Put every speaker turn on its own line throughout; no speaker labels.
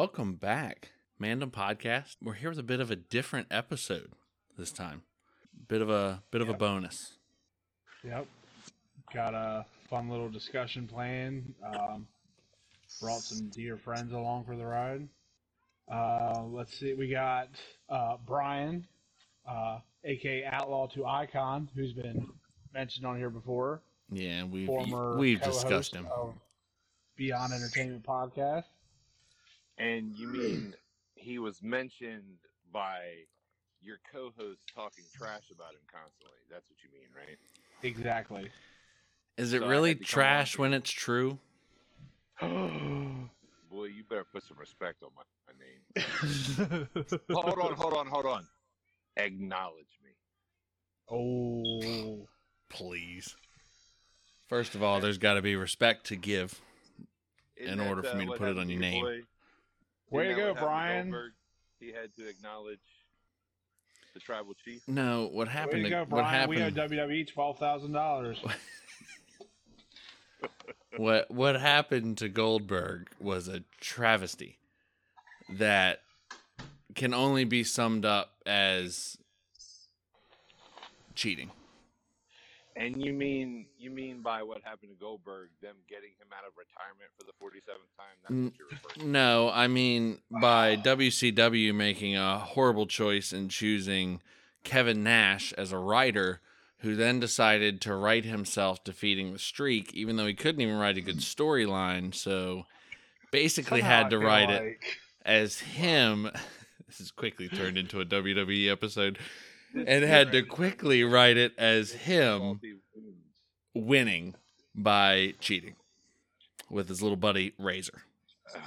welcome back, Mandom Podcast. We're here with a bit of a different episode this time. Bit of a bit of a bonus.
Yep. Got a fun little discussion plan. Um, brought some dear friends along for the ride. Uh, let's see. We got uh, Brian, uh, aka Outlaw to Icon, who's been mentioned on here before.
Yeah, we've
Former
we've discussed him.
Beyond Entertainment podcast.
And you mean he was mentioned by your co-host talking trash about him constantly? That's what you mean, right?
Exactly.
Is it
So I
really
had to come
trash
on
when it's true?
Boy, you better put some respect on my, my name. hold on, hold on, hold on. Acknowledge me.
oh.
Please. First of all, there's got to be respect to give.
Isn't
In
that,
order for
uh,
me to
what
put it
happened
on
to
your name.
boy?
Way to go, Brian.
Goldberg? He had to acknowledge the tribal chief.
No, what
Way
happened?
to
to-
go,
what
Brian. We owe? WWE twelve thousand dollars.
what what happened to Goldberg was a travesty that can only be summed up as cheating.
And you mean you mean by what happened to Goldberg, them getting him out of retirement for the forty seventh time? That's what you're referring to.
No, I mean by WCW making a horrible choice in choosing Kevin Nash as a writer, who then decided to write himself defeating the streak, even though he couldn't even write a good storyline. So basically, had to write it as him. This has quickly turned into a WWE episode, and had to quickly write it as him winning by cheating with his little buddy Razor.
Ugh,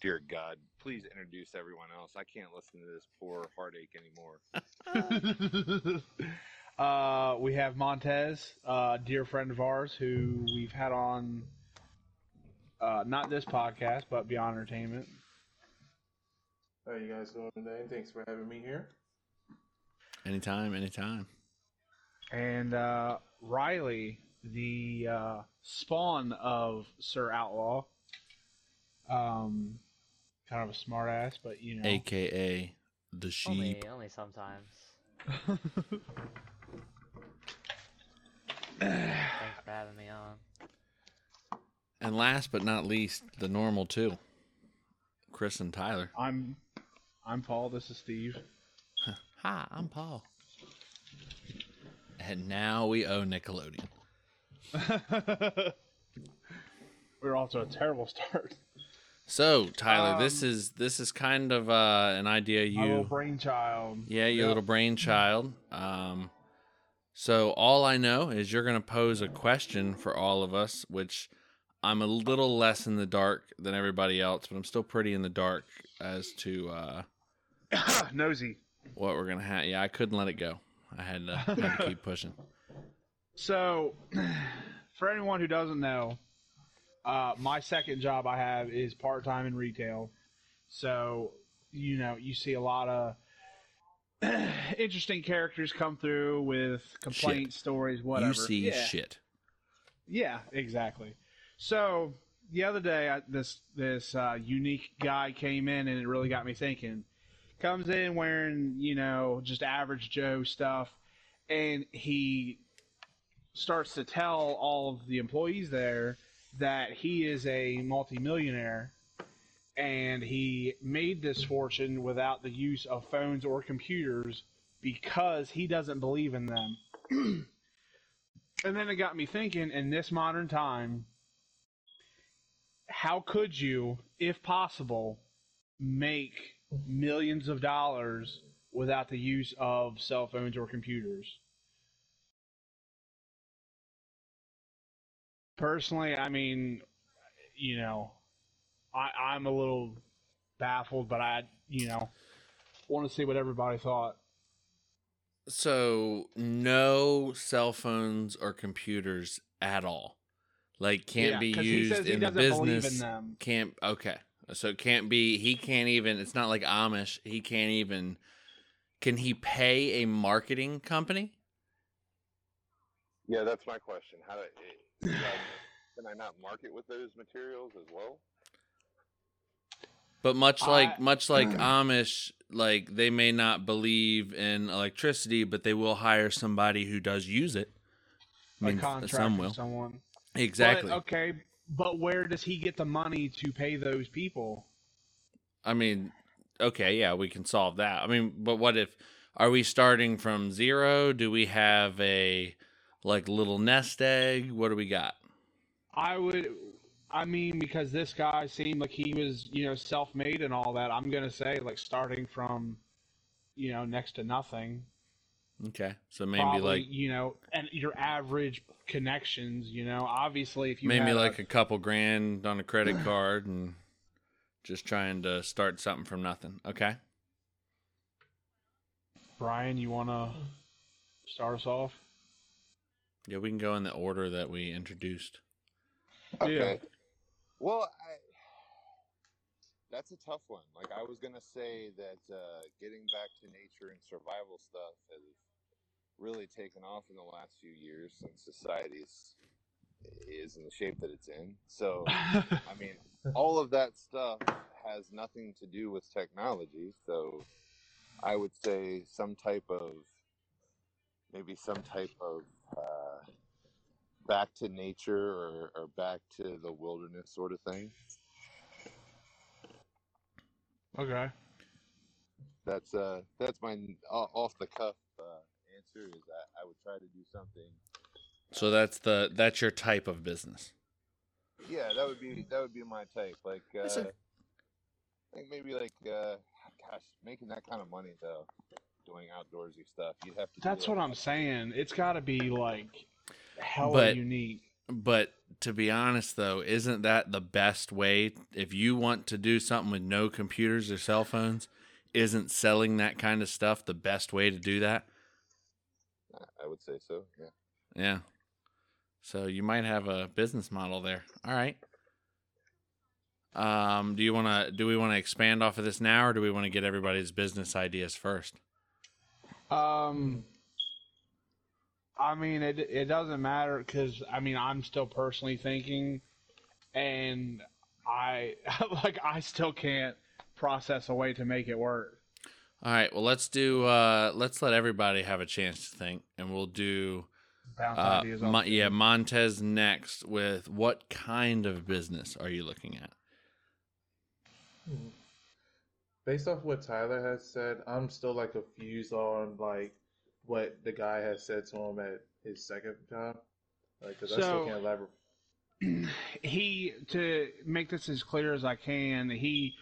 dear God, please introduce everyone else. I can't listen to this poor heartache anymore.
uh, we have Montez, uh, dear friend of ours, who we've had on uh, not this podcast, but Beyond Entertainment.
How are you guys doing today? Thanks for having me here.
Anytime, anytime.
And uh, Riley, the uh, spawn of Sir Outlaw. Um, kind of a smartass, but you know.
AKA the sheep.
Only, only sometimes. Thanks for having me on.
And last but not least, the normal two. Chris and Tyler.
I'm, I'm Paul. This is Steve.
Hi, I'm Paul. And now we owe Nickelodeon.
We're off to a terrible start.
So, Tyler, this
Um,
is this is kind of uh, an idea
My little brainchild.
Yeah, your
Yep.
little brainchild. Um, so all I know is you're going to pose a question for all of us, which I'm a little less in the dark than everybody else, but I'm still pretty in the dark as to uh,
Nosy.
What we're going to have. Yeah, I couldn't let it go. I had to, had to keep pushing.
So, for anyone who doesn't know, uh, my second job I have is part time in retail. So, you know, you see a lot of interesting characters come through with complaint stories, whatever.
You see
yeah.
shit.
Yeah, exactly. So the other day, I, this this uh, unique guy came in, and it really got me thinking. Comes in wearing, you know, just average Joe stuff, and he starts to tell all of the employees there that he is a multimillionaire, and he made this fortune without the use of phones or computers because he doesn't believe in them. and then it got me thinking in this modern time how could you if possible make millions of dollars without the use of cell phones or computers personally i mean you know i i'm a little baffled but i you know want to see what everybody thought
So no cell phones or computers at all. Like can't
Yeah,
be used in the
in
business.
them.
Can't okay. So it can't be he can't even it's not like Amish. He can't even can he pay a marketing company?
Yeah, that's my question. How do eh, is that- can I not market with those materials as well?
But much like
I-
much like hmm. Amish, like they may not believe in electricity, but they will hire somebody who does use it. I
a
mean,
contract
some will
someone.
exactly.
But, okay, but where does he get the money to pay those people?
I mean, okay, yeah, we can solve that. I mean, but what if are we starting from zero? Do we have a like little nest egg? What do we got?
I would, I mean, because this guy seemed like he was, you know, self-made and all that. I'm gonna say like starting from, you know, next to nothing.
Okay, so maybe
Probably,
like
you know, and your average connections. You know, obviously, if you
maybe
had
like a couple grand on a credit card and just trying to start something from nothing. Okay.
Brian, you wanna start us off?
Yeah, we can go in the order that we introduced.
Okay. Well, I, that's a tough one. Like I was gonna say that uh, getting back to nature and survival stuff has really taken off in the last few years since society's is in the shape that it's in. So, I mean, all of that stuff has nothing to do with technology. So, I would say some type of maybe some type of uh, back to nature or, or back to the wilderness sort of thing.
okay.
That's uh that's my o- off the cuff uh, answer is that I would try to do something.
So that's the that's your type of business.
Yeah, that would be that would be my type. Like uh,
a-
I think maybe like uh, gosh, making that kind of money though, doing outdoorsy stuff, you'd have to. do,
That's what I'm saying. It's got to be like hella
But-
unique.
But to be honest though, isn't that the best way if you want to do something with no computers or cell phones? Isn't selling that kind of stuff the best way to do that?
I would say so. Yeah.
Yeah. So you might have a business model there. All right. Um, do you want to do we want to expand off of this now or do we want to get everybody's business ideas first?
Um, I mean, it it doesn't matter because I mean, I'm still personally thinking, and I like I still can't process a way to make it work.
All right, well let's do uh let's let everybody have a chance to think and we'll do uh
ideas
Mon- yeah, Montez next with what kind of business are you looking at?
Hmm. Based off what Tyler has said, I'm still like confused on like what the guy has said to him at his second job. Like, 'cause I still can't elaborate.
he to make this as clear as I can, he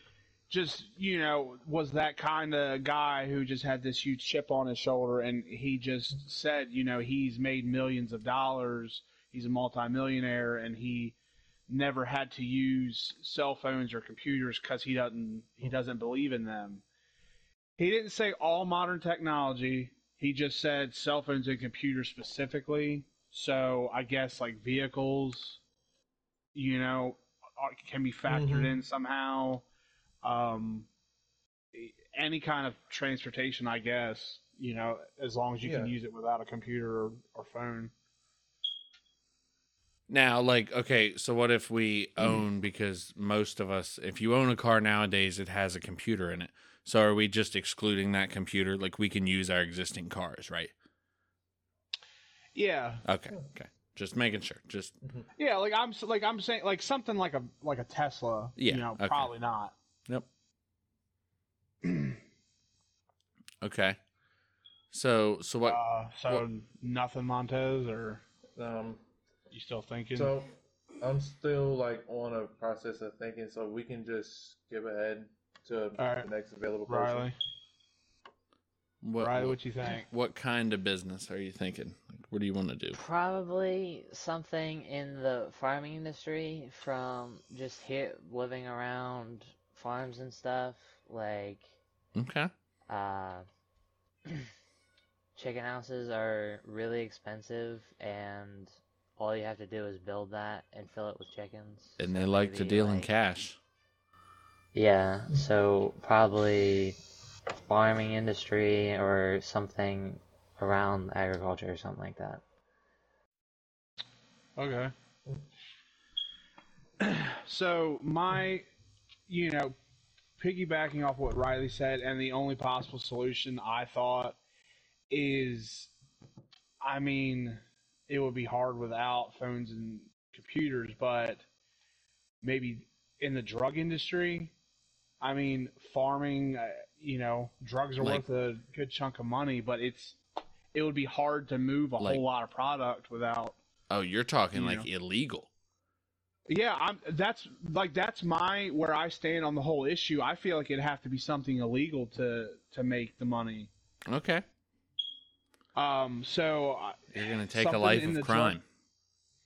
just you know was that kind of guy who just had this huge chip on his shoulder, and he just said you know he's made millions of dollars, he's a multimillionaire, and he never had to use cell phones or computers because he doesn't he doesn't believe in them. He didn't say all modern technology. He just said cell phones and computers specifically. So I guess like vehicles, you know, can be factored
Mhm.
in somehow. Um, any kind of transportation, I guess, you know, as long as you can use it without a computer or, or phone.
Now, like, okay, so what if we own because most of us, if you own a car nowadays, it has a computer in it. So are we just excluding that computer? Like, we can use our existing cars, right?
Yeah,
Okay, okay, just making sure. Just
yeah. Like I'm like I'm saying like something like a like a Tesla.
Yeah,
You know,
okay.
probably not.
Yep. okay. So so what?
Uh, so nothing Montez, or
Um,
you still thinking?
so I'm still like on a process of thinking, so we can just skip ahead to
Alright.
the next available person.
Riley,
what
Riley,
what,
what you think?
what kind of business are you thinking? Like, what do you want to do?
Probably something in the farming industry from just here living around farms and stuff, like
Okay.
uh chicken houses are really expensive and all you have to do is build that and fill it with chickens.
And
So
they like to
maybe,
deal in cash.
Yeah, so probably farming industry or something around agriculture or something like that.
Okay. So my, you know, piggybacking off what Riley said, and the only possible solution I thought is, I mean, it would be hard without phones and computers, but maybe in the drug industry, I mean, farming, uh, you know, drugs are
Like-
worth a good chunk of money, but it's it would be hard to move a
Like-
whole lot of product without
Oh, you're talking
You
like
know.
illegal.
Yeah, I'm. That's like that's my where I stand on the whole issue. I feel like it'd have to be something illegal to to make the money.
Okay.
Um. So
You're going to take a life of crime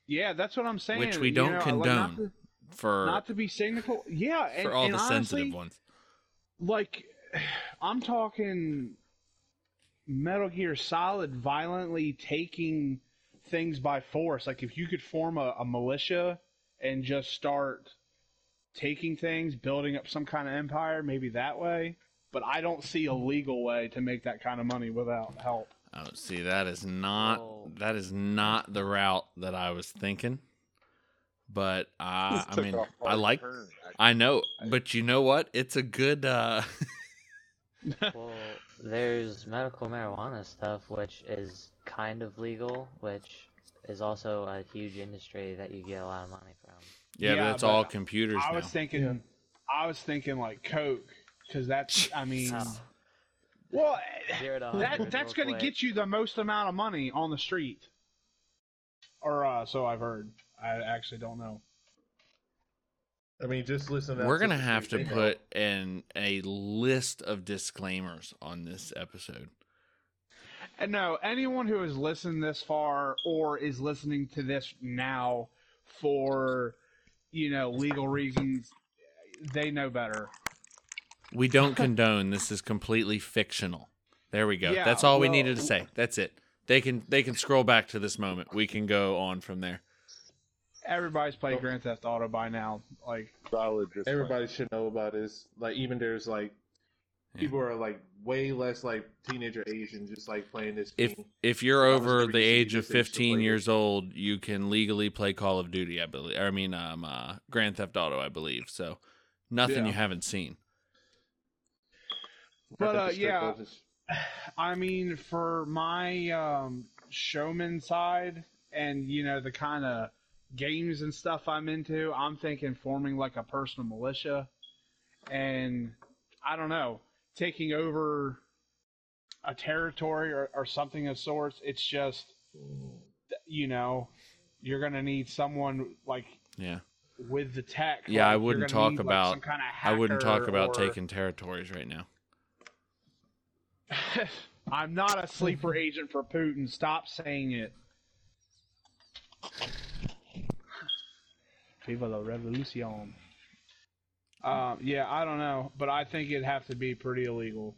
yeah, that's what I'm saying.
Which we don't
know, like,
condone.
not, to,
for
not to be cynical. Yeah, and,
for all
and
the
honestly,
sensitive ones.
like I'm talking Metal Gear Solid violently taking things by force. Like if you could form a, a militia and just start taking things, building up some kind of empire, maybe that way. But I don't see a legal way to make that kind of money without help.
Oh, see, that is not
Whoa.
that is not the route that I was thinking. But I,
This
I mean,
a
I
hard
like,
turn.
I know, but you know what? It's a good. uh
Well, there's medical marijuana stuff, which is kind of legal, which is also a huge industry that you get a lot of money from.
Yeah,
Yeah,
but it's
but
all computers
I
now.
was thinking,
Yeah.
I was thinking like Coke, because that's. I mean,
Oh,
well, that that's going to get you the most amount of money on the street, or uh, so I've heard. I actually don't know.
I mean, just listen.
We're gonna have to put in a list of disclaimers on this episode.
And no, anyone who has listened this far or is listening to this now for you know legal reasons, they know better.
We don't condone. This is completely fictional. There we go.
Yeah,
That's all we needed to say. That's it. They can they can scroll back to this moment. We can go on from there.
Everybody's played Grand Theft Auto by now. Like,
Solid disclaimer.
Everybody should know about this. Like, even there's like
Yeah.
people are like way less like teenager age and just like playing this
If
game.
if you're over the age of
this age to
15
play
years old, you can legally play Call of Duty. I believe. I mean, um, uh, Grand Theft Auto. I believe. So nothing
Yeah.
you haven't seen.
But, uh, yeah.
is-
I mean, for my um, showman side and you know the kind of games and stuff I'm into, I'm thinking forming like a personal militia, and I don't know, taking over a territory or, or something of sorts. It's just, you know, you're gonna need someone like
Yeah.
with the tech.
Yeah, I
like, you're
wouldn't talk
need, like,
about-
kind of
I wouldn't talk about
or-
taking territories right now.
I'm not a sleeper agent for Putin. Stop saying it. Viva la revolution. Um, yeah, I don't know, but I think it'd have to be pretty illegal.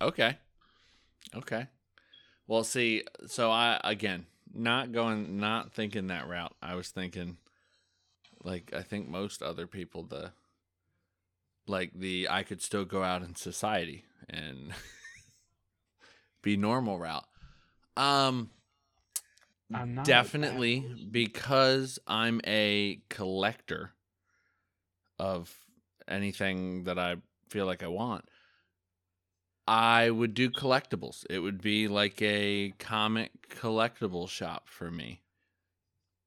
Okay. Okay. Well, see, so I again not going, not thinking that route. I was thinking, like I think most other people, the like the I could still go out in society and be normal route. Um,
I'm not
definitely because I'm a collector of anything that I feel like I want. I would do collectibles. It would be like a comic collectible shop for me.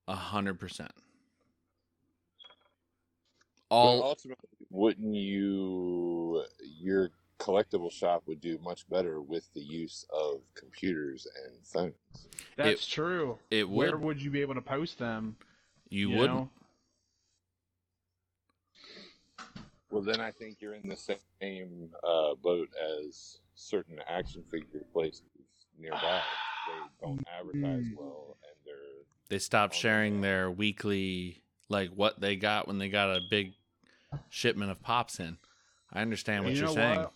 A hundred percent.
But
All
ultimately, wouldn't you? Your collectible shop would do much better with the use of computers and phones.
That's true.
it would.
Where would you be able to post them?
you
you
wouldn't.
know?
Well, then I think you're in the same uh, boat as certain action figure places nearby. They don't advertise
Mm.
well, and they're
They stopped
Oh,
sharing their weekly like what they got when they got a big shipment of pops in. I understand what
you
you're saying.
what?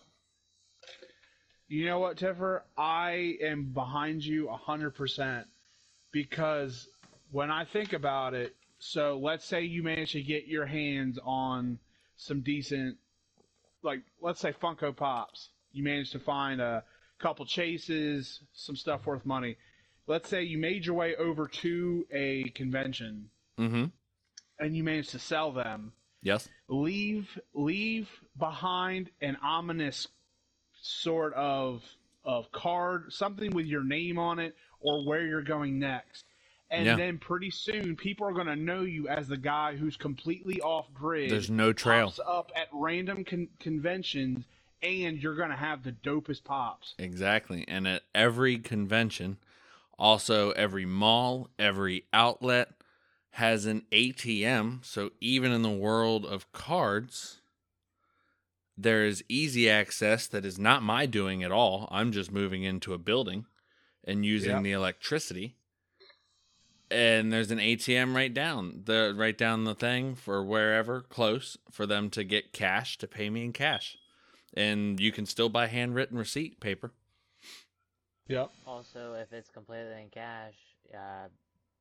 You know what, Tiffer? I am behind you hundred percent because when I think about it, so let's say you manage to get your hands on some decent, like let's say Funko Pops. You managed to find a couple chases, some stuff worth money. Let's say you made your way over to a convention
Mm-hmm.
and you manage to sell them.
Yes.
leave leave behind an ominous sort of of card, something with your name on it or where you're going next. And
Yeah.
then pretty soon people are going to know you as the guy who's completely off grid.
There's no trail.
pops up at random con- conventions and you're going to have the dopest pops.
Exactly. And at every convention, also every mall, every outlet has an ATM. So even in the world of cards, there is easy access that is not my doing at all. I'm just moving into a building and using
Yep.
the electricity. And there's an ATM right down the right down the thing for wherever close for them to get cash to pay me in cash. And you can still buy handwritten receipt paper.
Yep.
Also, if it's completely in cash, uh,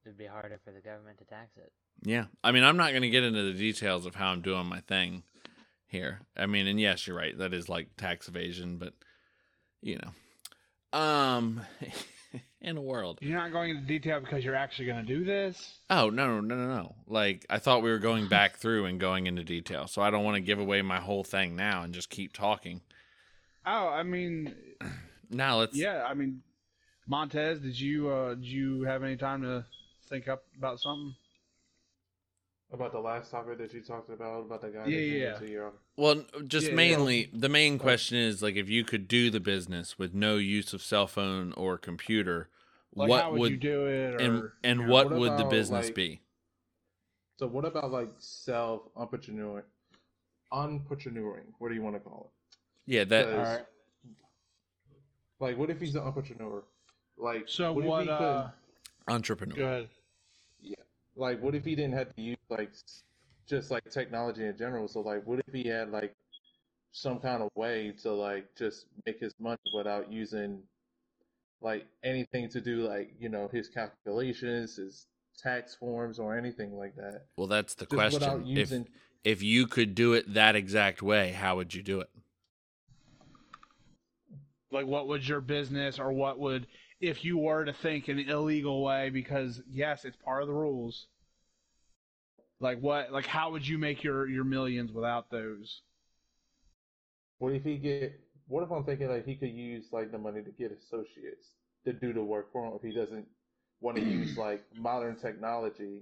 it'd be harder for the government to tax it.
Yeah. I mean, I'm not going to get into the details of how I'm doing my thing here. I mean, and yes, you're right. That is like tax evasion, but you know. Um in the world.
You're not going into detail because you're actually going to do this.
Oh, no, no, no, no, no. Like I thought we were going back through and going into detail. So I don't want to give away my whole thing now and just keep talking.
Oh, I mean,
Now let's
yeah, I mean, Montez, did you uh, did you have any time to think up about something?
About the last topic that you talked about, about the guy
Yeah,
that you
yeah,
went to your
Well, just
Yeah, yeah.
mainly the main question is like if you could do the business with no use of cell phone or computer,
Like,
what
how would,
would
you do it? Or,
and and
you know,
what
what
would the business
like-
be?
So what about like self entrepreneur, entrepreneuring? What do you want to call it?
Yeah, that
Because,
Alright.
Like, what if he's an entrepreneur? Like,
So
what?
what?
if he
uh,
couldn't-
entrepreneur.
go ahead.
Like, what if he didn't have to use like just like technology in general? So like, what if he had like some kind of way to like just make his money without using like anything to do like you know his calculations, his tax forms, or anything like that?
Well, that's the
Just without
question. If if you could do it that exact way, how would you do it?
Like, what would your business, or what would, if you were to think in an illegal way? Because yes, it's part of the rules. Like what? Like how would you make your your millions without those?
What if he get? What if I'm thinking like he could use like the money to get associates to do the work for him if he doesn't want to use like modern technology?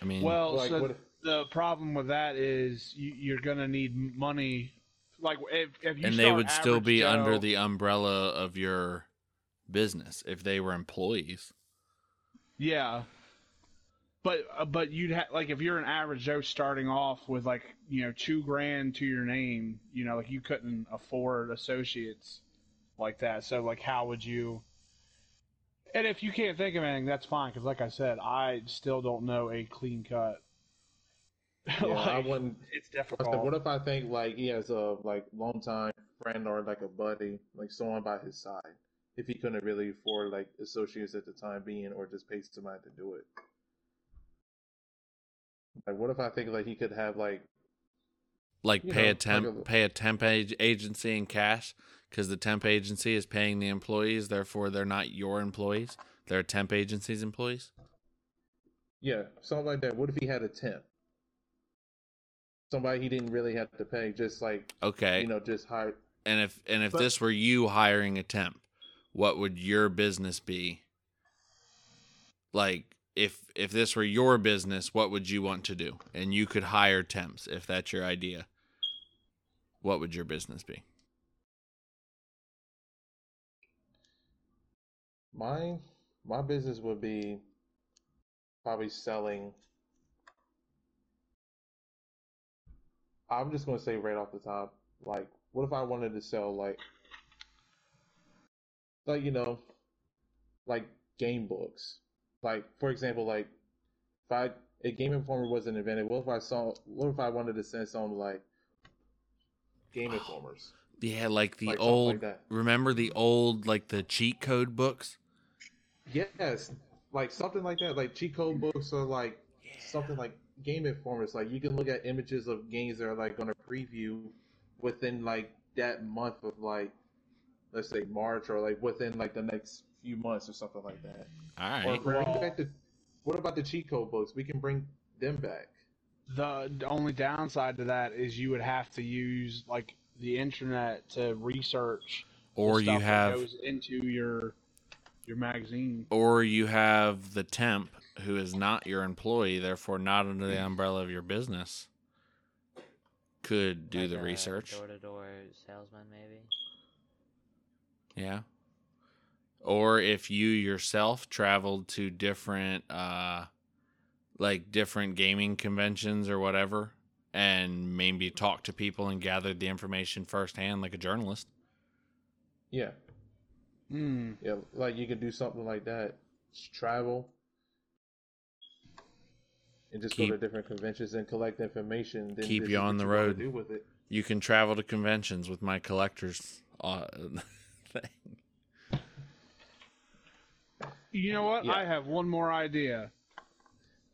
I mean,
Well,
Like,
so
what if-
the problem with that is you, you're gonna need money. Like if if you
and they would still be
Joe-
under the umbrella of your business if they were employees.
Yeah. But uh, but you'd ha- like if you're an average Joe starting off with like you know two grand to your name, you know like you couldn't afford associates like that. So like how would you? And if you can't think of anything, that's fine because like I said, I still don't know a clean cut.
Yeah, I wouldn't.
It's
What's the-
difficult.
What if I think like he has a like longtime friend or like a buddy, like someone by his side, if he couldn't really afford like associates at the time being, or just pay somebody to do it. Like, what if I think like he could have like
Like pay
know,
a
like
temp,
a-
pay a temp ag- agency in cash because the temp agency is paying the employees. Therefore, they're not your employees; they're a temp agency's employees.
yeah something like that? What if he had a temp? Somebody he didn't really have to pay, just like
Okay,
you know, just hire.
and if and if
But-
this were you hiring a temp, what would your business be? Like if if this were your business, what would you want to do? And you could hire temps if that's your idea. What would your business be?
My my business would be probably selling. I'm just gonna say right off the top, like, what if I wanted to sell like, like you know, like game books, like for example, like if I a Game Informer wasn't invented, what if I saw, what if I wanted to send some like Game oh. Informers,
Yeah, like the
like
old.
like
remember the old like the cheat code books?
Yes, like something like that, like cheat code books or like something like Game Informers. Like you can look at images of games that are like to preview within like that month of like, let's say March or like within like the next few months or something like that.
All right.
Or bring
Well-
back the. What about the cheat code books? We can bring them back.
The, the only downside to that is you would have to use like the internet to research the
or you
stuff that
have
goes into your your magazine.
or you have the temp who is not your employee, therefore not under the mm. umbrella of your business, could do
Like
the
a
research.
Door-to-door salesman, maybe.
Yeah. Or if you yourself traveled to different uh like different gaming conventions or whatever and maybe talked to people and gathered the information firsthand like a journalist.
Yeah,
Hmm.
yeah, like you could do something like that. Just travel and just go to different conventions and collect information. Then
keep you on the
wanna
road.
Do with it.
You can travel to conventions with my collector's uh, thing.
You know what?
Yeah.
I have one more idea.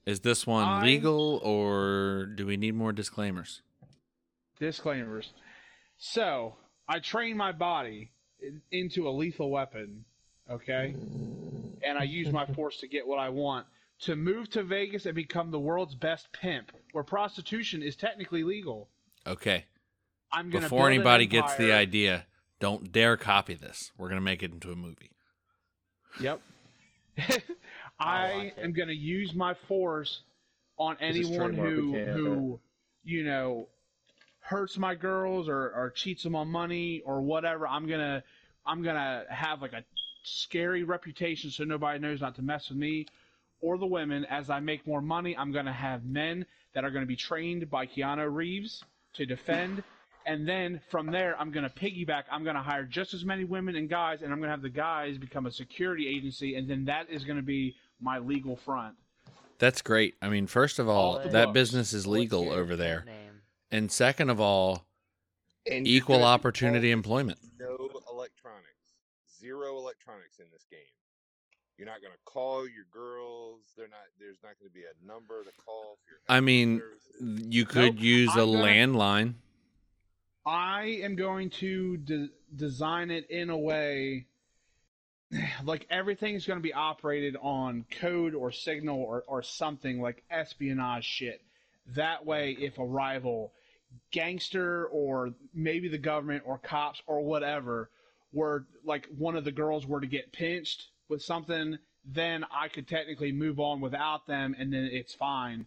Is this one
I-
legal or do we need more disclaimers?
Disclaimers. So I train my body in- into a lethal weapon. Okay. and I use my force to get what I want. To move to Vegas and become the world's best pimp, where prostitution is technically legal.
Okay.
I'm gonna
Before
build an
anybody gets the idea, don't dare copy this. We're going to make it into a movie.
Yep.
I'll
I am gonna use my force on anyone who
we can't have
who you know hurts my girls or, or cheats them on money or whatever. I'm gonna I'm gonna have like a scary reputation so nobody knows not to mess with me or the women. As I make more money, I'm gonna have men that are gonna be trained by Keanu Reeves to defend. And then from there, I'm going to piggyback. I'm going to hire just as many women and guys, and I'm going to have the guys become a security agency, and then that is going to be my legal front.
That's great. I mean, first of all,
Off the
that
books.
business is legal over there.
Name?
And second of all,
And
equal opportunity employment.
No electronics. Zero electronics in this game. You're not gonna call your girls. They're not. There's not gonna be a number to call for your.
I mean,
services.
You could
Nope.
use a
I'm gonna-
landline.
I am going to de- design it in a way like everything's going to be operated on code or signal or, or something like espionage shit. That way, if a rival gangster or maybe the government or cops or whatever were like one of the girls were to get pinched with something, then I could technically move on without them and then it's fine.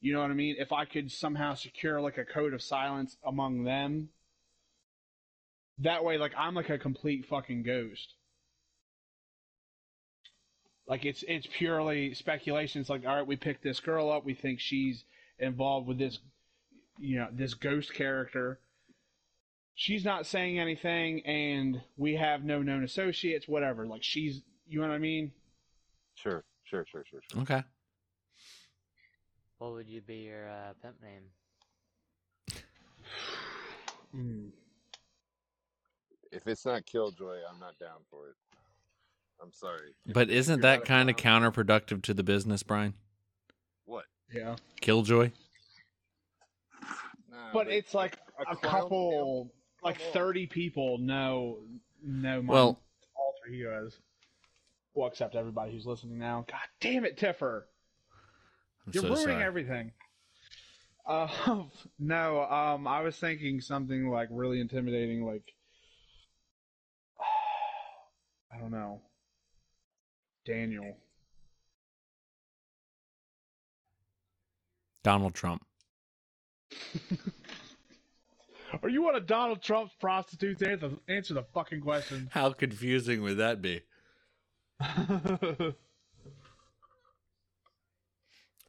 You know what I mean? If I could somehow secure like a code of silence among them, that way, like I'm like a complete fucking ghost. Like it's it's purely speculation. It's like, all right, we picked this girl up. We think she's involved with this, you know, this ghost character. She's not saying anything, and we have no known associates. Whatever. Like she's, you know what I mean?
Sure, sure, sure, sure, sure.
Okay.
What would you be your uh, pimp name?
Hmm.
If it's not Killjoy, I'm not down for it. I'm sorry.
But
if
isn't
you're
that kind of counterproductive to the business, Brian?
What?
Yeah.
Killjoy?
Nah,
But it's like
a
a
clown
couple, like
Come on.
thirty people know know my
Well-
alter egos. Well, except everybody who's listening now. God damn it, Tiffer!
I'm
You're
so
ruining
sorry.
everything. Uh, no. Um, I was thinking something like really intimidating, like I don't know, Daniel.
Donald Trump.
Are you one of Donald Trump's prostitutes? Answer, answer the fucking question.
How confusing would that be?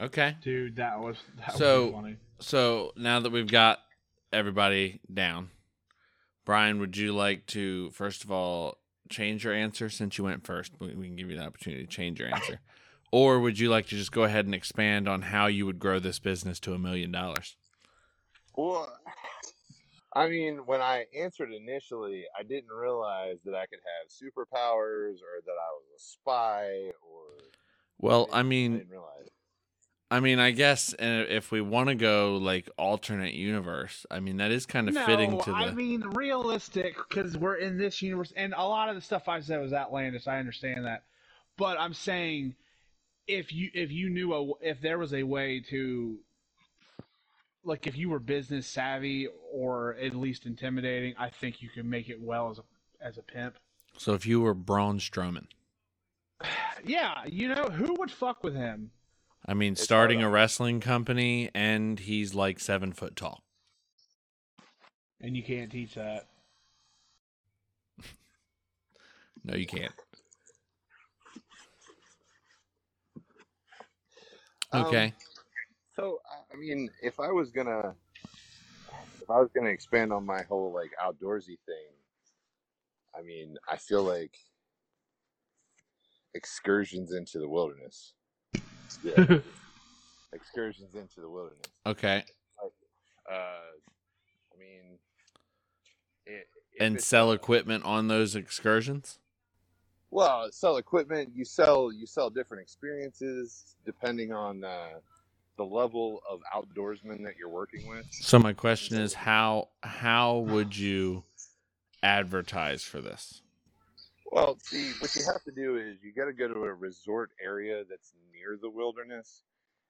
Okay.
Dude, that was that
So-
was funny.
So now that we've got everybody down, Brian, would you like to first of all change your answer since you went first? We, we can give you the opportunity to change your answer, or would you like to just go ahead and expand on how you would grow this business to a million dollars?
Well, I mean, when I answered initially, I didn't realize that I could have superpowers or that I was a spy or.
Well, I
I
mean,
didn't realize.
I mean, I guess uh, if we want to go like alternate universe, I mean that is kind of
no,
fitting to the.
I mean realistic because we're in this universe, and a lot of the stuff I said was outlandish. I understand that, but I'm saying if you if you knew a if there was a way to like if you were business savvy or at least intimidating, I think you could make it well as a as a pimp.
So if you were Braun Strowman,
Yeah, you know who would fuck with him?
I mean,
It's
starting a wrestling company and he's like seven foot tall.
And you can't teach that.
No, you can't.
Um,
Okay.
So I- I mean, if I was gonna, if I was gonna expand on my whole like outdoorsy thing, I mean, I feel like excursions into the wilderness. Yeah, excursions into the wilderness.
Okay.
Uh, I mean, it,
And sell equipment on those excursions?
Well, sell equipment. You sell you sell different experiences depending on uh, the level of outdoorsman that you're working with.
So my question is how how would you advertise for this?
Well, see, what you have to do is you got to go to a resort area that's near the wilderness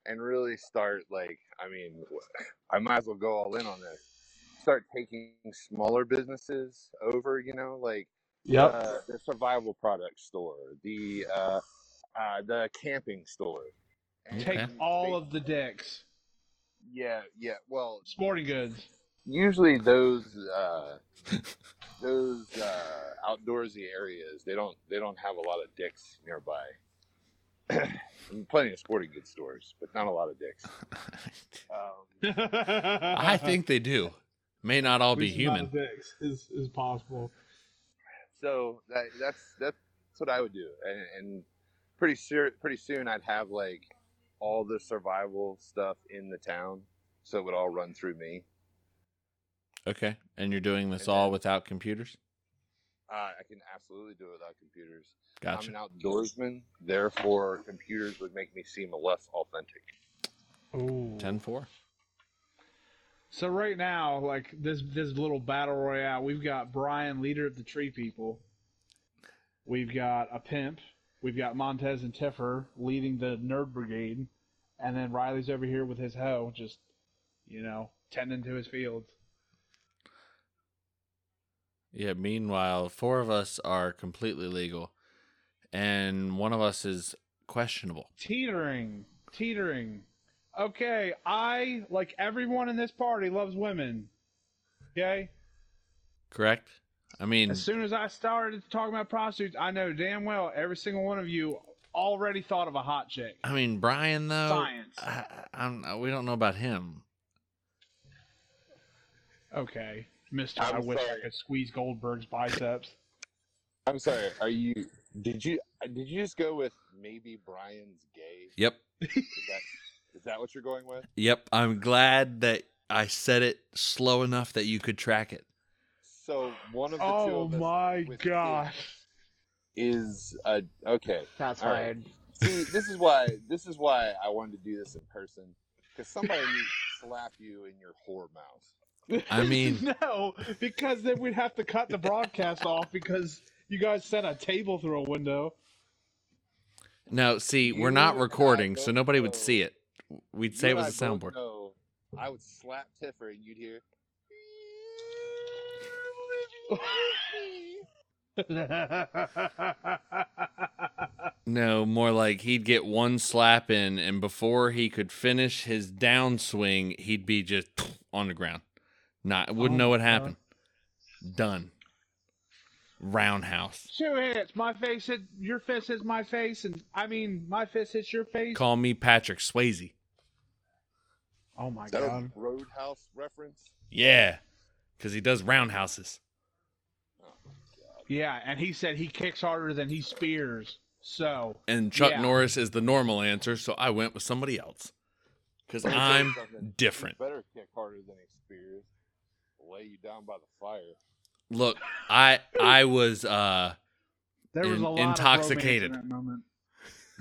and really start like, I mean, I might as well go all in on this. Start taking smaller businesses over, you know, like uh, the survival product store, the uh, uh, the camping store. And
Take
Okay.
all of the dicks.
yeah, yeah. Well,
Sporting goods.
Usually those uh, those uh, outdoorsy areas they don't they don't have a lot of dicks nearby. Plenty of sporting goods stores, but not a lot of dicks. Um,
I think they do. May not all be human.
dicks is, is possible.
so that that's that's what I would do, and, and pretty sure pretty soon I'd have like all the survival stuff in the town, so it would all run through me.
Okay. And you're doing this
And
all
then-
without computers?
Uh, I can absolutely do it without computers.
Gotcha.
I'm an outdoorsman, therefore computers would make me seem less authentic.
Ooh.
10 4.
So right now, like this this little battle royale, we've got Brian, leader of the Tree People. We've got a pimp. We've got Montez and Tiffer leading the Nerd Brigade, and then Riley's over here with his hoe, just you know, tending to his fields.
Yeah, meanwhile, four of us are completely legal, and one of us is questionable.
Teetering, teetering. Okay, I like everyone in this party loves women. Okay.
Correct? I mean,
As soon as I started talking about prostitutes, I know damn well every single one of you already thought of a hot chick.
I mean, Brian though.
Science.
I, I'm, we don't know about him.
Okay, Mister. I
I'm
wish
sorry.
I could squeeze Goldberg's biceps.
I'm sorry. Are you? Did you? Did you just go with maybe Brian's gay?
Yep,
Is that, is that what you're going with?
yep. I'm glad that I said it slow enough that you could track it.
So one of the two
Oh
of us
my gosh!
is a okay.
That's
All right.
fired.
See, this is why this is why I wanted to do this in person because somebody needs to slap you in your whore mouth.
I mean-
no, because then we'd have to cut the broadcast off because you guys sent a table through a window.
No, see, we're not recording, so
both
nobody would see it. We'd
You
say it was
I
a soundboard.
know I would slap Tiffer and you'd hear.
No, more like he'd get one slap in, and before he could finish his downswing, he'd be just on the ground. Not oh, wouldn't
Oh
know what
my God.
happened. Done. Roundhouse.
Two hits. My face hit your fist hits my face, and I mean my fist hits your face.
Call me Patrick Swayze.
Oh my
Is that a
god!
Roadhouse reference?
Yeah, because he does roundhouses.
Yeah, and he said he kicks harder than he spears. So
And Chuck
Yeah.
Norris is the normal answer, so I went with somebody else. Because
Let me tell you
I'm different.
You better kick harder than he spears. Lay you down by the fire.
Look, I I was uh
there was
In-
a lot
intoxicated.
Of in that moment.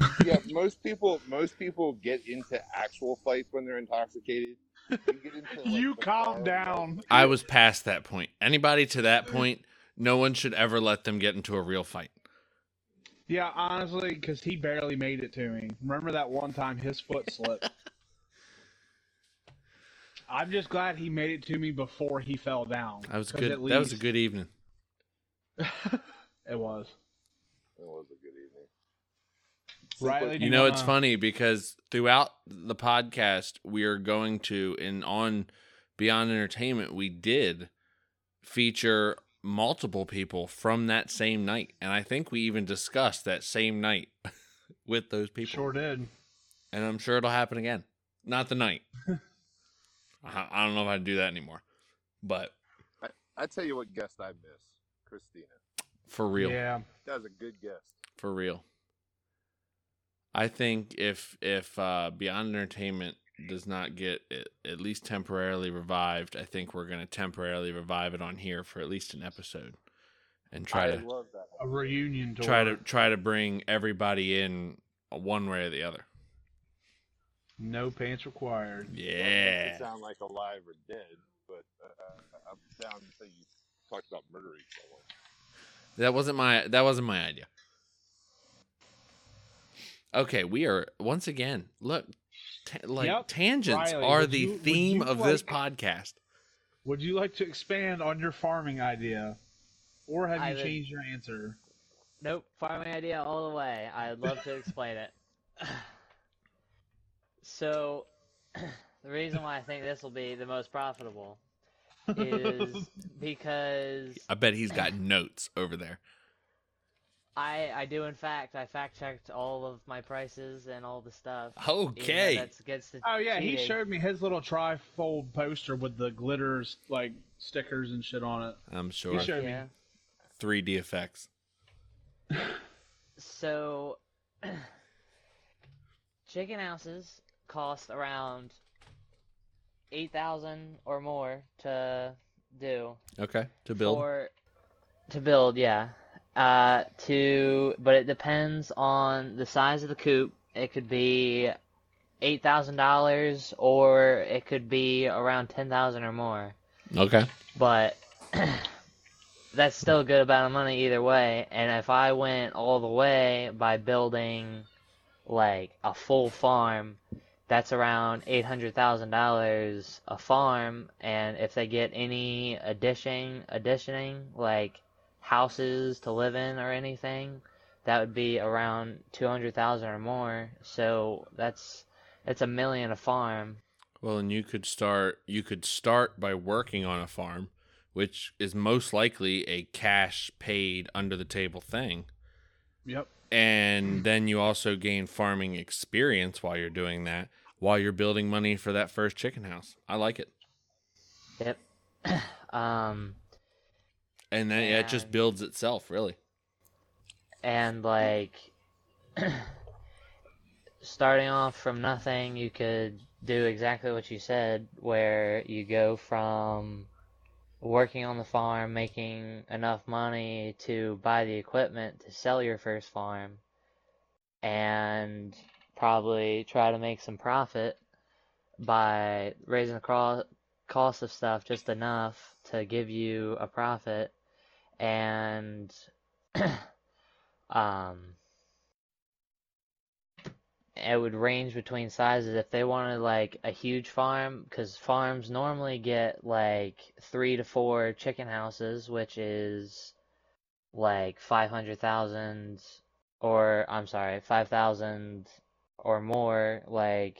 yeah, most people most people get into actual fights when they're intoxicated. You, into, like,
You calm
bar-
down.
I was past that point. Anybody to that point, no one should ever let them get into a real fight.
Yeah, honestly, because he barely made it to me. Remember that one time his foot slipped. I'm just glad he made it to me before he fell down.
That was
'cause
good.
at
That was a good evening.
it was.
It was a good evening.
Riley, do
You know, it's
wanna-
funny because throughout the podcast, we are going to, and on Beyond Entertainment, we did feature multiple people from that same night. And I think we even discussed that same night with those people.
Sure did.
And I'm sure it'll happen again. Not the night. I I don't know if I'd do that anymore. But
I, I tell you what guest I miss, Christina.
for real.
Yeah.
That was a good guest.
for real. I think if if uh, Beyond Entertainment does not get it, at least temporarily revived, I think we're going to temporarily revive it on here for at least an episode, and try
I
to
love that.
A reunion tour.
try to try to bring everybody in one way or the other.
No pants required.
Doesn't
Yeah,
sound like alive or dead, but uh, I'm down until you talked about murdering someone.
that wasn't my that wasn't my idea. Okay, we are once again look. Ta- like
Yep.
tangents
Riley,
are
would
the
you- would
theme
you
of this podcast.
Would you like to expand on your farming idea, or have
I
you
would-
changed your answer?
Nope, farming idea all the way. I'd love to explain it. So, the reason why I think this will be the most profitable is because
I bet he's got notes over there.
I I do in fact I fact checked all of my prices and all the stuff.
Okay.
That's against the
Oh yeah, he showed me his little trifold poster with the glitters, like stickers and shit on it.
I'm sure.
He showed
Yeah.
me.
3D effects.
So, chicken houses cost around eight thousand or more to do.
Okay. To build.
For, to build, yeah. Uh, to but it depends on the size of the coop. It could be eight thousand dollars, or it could be around ten thousand or more.
Okay.
But that's still a good amount of money either way. And if I went all the way by building like a full farm, that's around eight hundred thousand dollars a farm. And if they get any addition, additioning like houses to live in or anything, that would be around two hundred thousand or more. So that's that's a million a farm.
Well, and you could start. You could start by working on a farm, which is most likely a cash paid under the table thing,
Yep.
and then you also gain farming experience while you're doing that, while you're building money for that first chicken house. I like it,
Yep. um.
and then it just builds itself. Really.
and like starting off from nothing you could do exactly what you said where you go from working on the farm making enough money to buy the equipment to sell your first farm and probably try to make some profit by raising the cost of stuff just enough to give you a profit and um it would range between sizes. If they wanted like a huge farm because farms normally get like three to four chicken houses which is like 500,000 or I'm sorry 5,000 or more like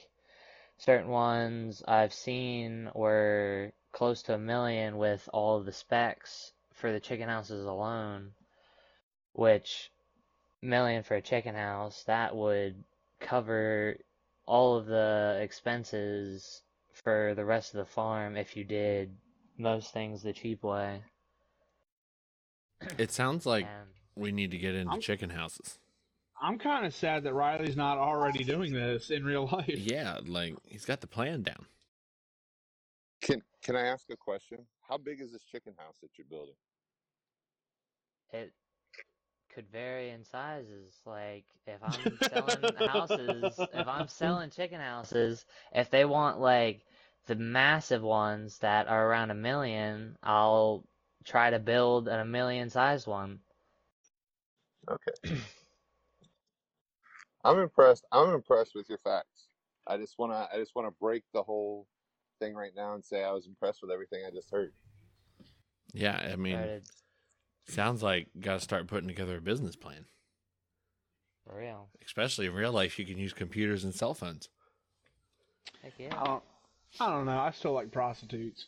certain ones I've seen were close to a million with all of the specs for the chicken houses alone which million for a chicken house that would cover all of the expenses for the rest of the farm if you did most things the cheap way
It sounds like
and
we need to get into
I'm-
chicken houses.
I'm kind of sad that Riley's not already doing this in real life.
Yeah, like he's got the plan down.
Can Can I ask a question? How big is this chicken house that you're building?
it could vary in sizes. Like if I'm selling houses, if I'm selling chicken houses, if they want like the massive ones that are around a million, I'll try to build a million sized one.
Okay. I'm impressed. I'm impressed with your facts. I just wanna I just wanna break the whole thing right now and say I was impressed with everything I just heard.
Yeah, I mean,
Started
sounds like got to start putting together a business plan.
for real.
Especially in real life, you can use computers and cell phones.
Heck yeah.
I don't, I don't know. I still like prostitutes,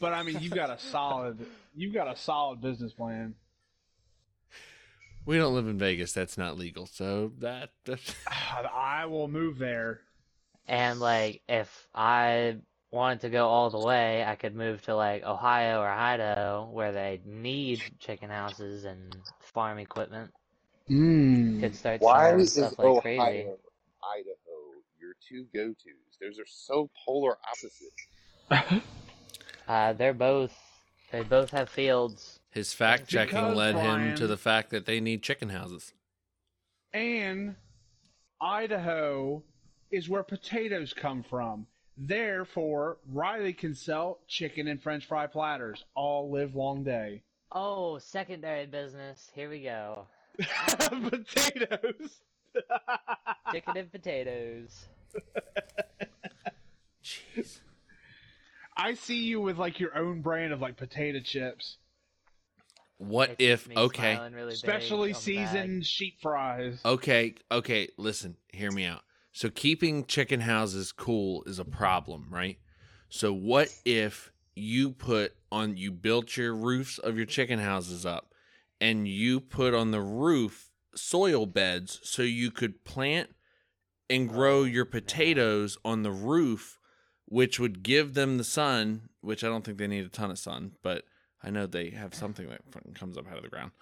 but I mean, you've got a solid, you've got a solid business plan.
We don't live in Vegas. That's not legal. So that, that's
I will move there.
And like, if I wanted to go all the way, I could move to like Ohio or Idaho, where they need chicken houses and farm equipment.
Mm.
Could start
Why is
stuff
Ohio,
crazy.
Idaho your two go tos? Those are so polar opposite.
Uh, they're both, they both have fields.
His fact checking
Because,
led him to the fact that they need chicken houses.
And Idaho is where potatoes come from. Therefore, Riley can sell chicken and French fry platters all live long day.
Oh, secondary business. Here we go.
potatoes.
Chicken and potatoes.
Jeez.
I see you with like your own brand of like potato chips,
What
It's
if? Okay,
smiling really
specially
on the bag.
seasoned sheep fries.
okay, okay. Listen, hear me out. So keeping chicken houses cool is a problem, right? So what if you put on you built your roofs of your chicken houses up and you put on the roof soil beds so you could plant and grow your potatoes on the roof which would give them the sun, which I don't think they need a ton of sun, but I know they have something that comes up out of the ground.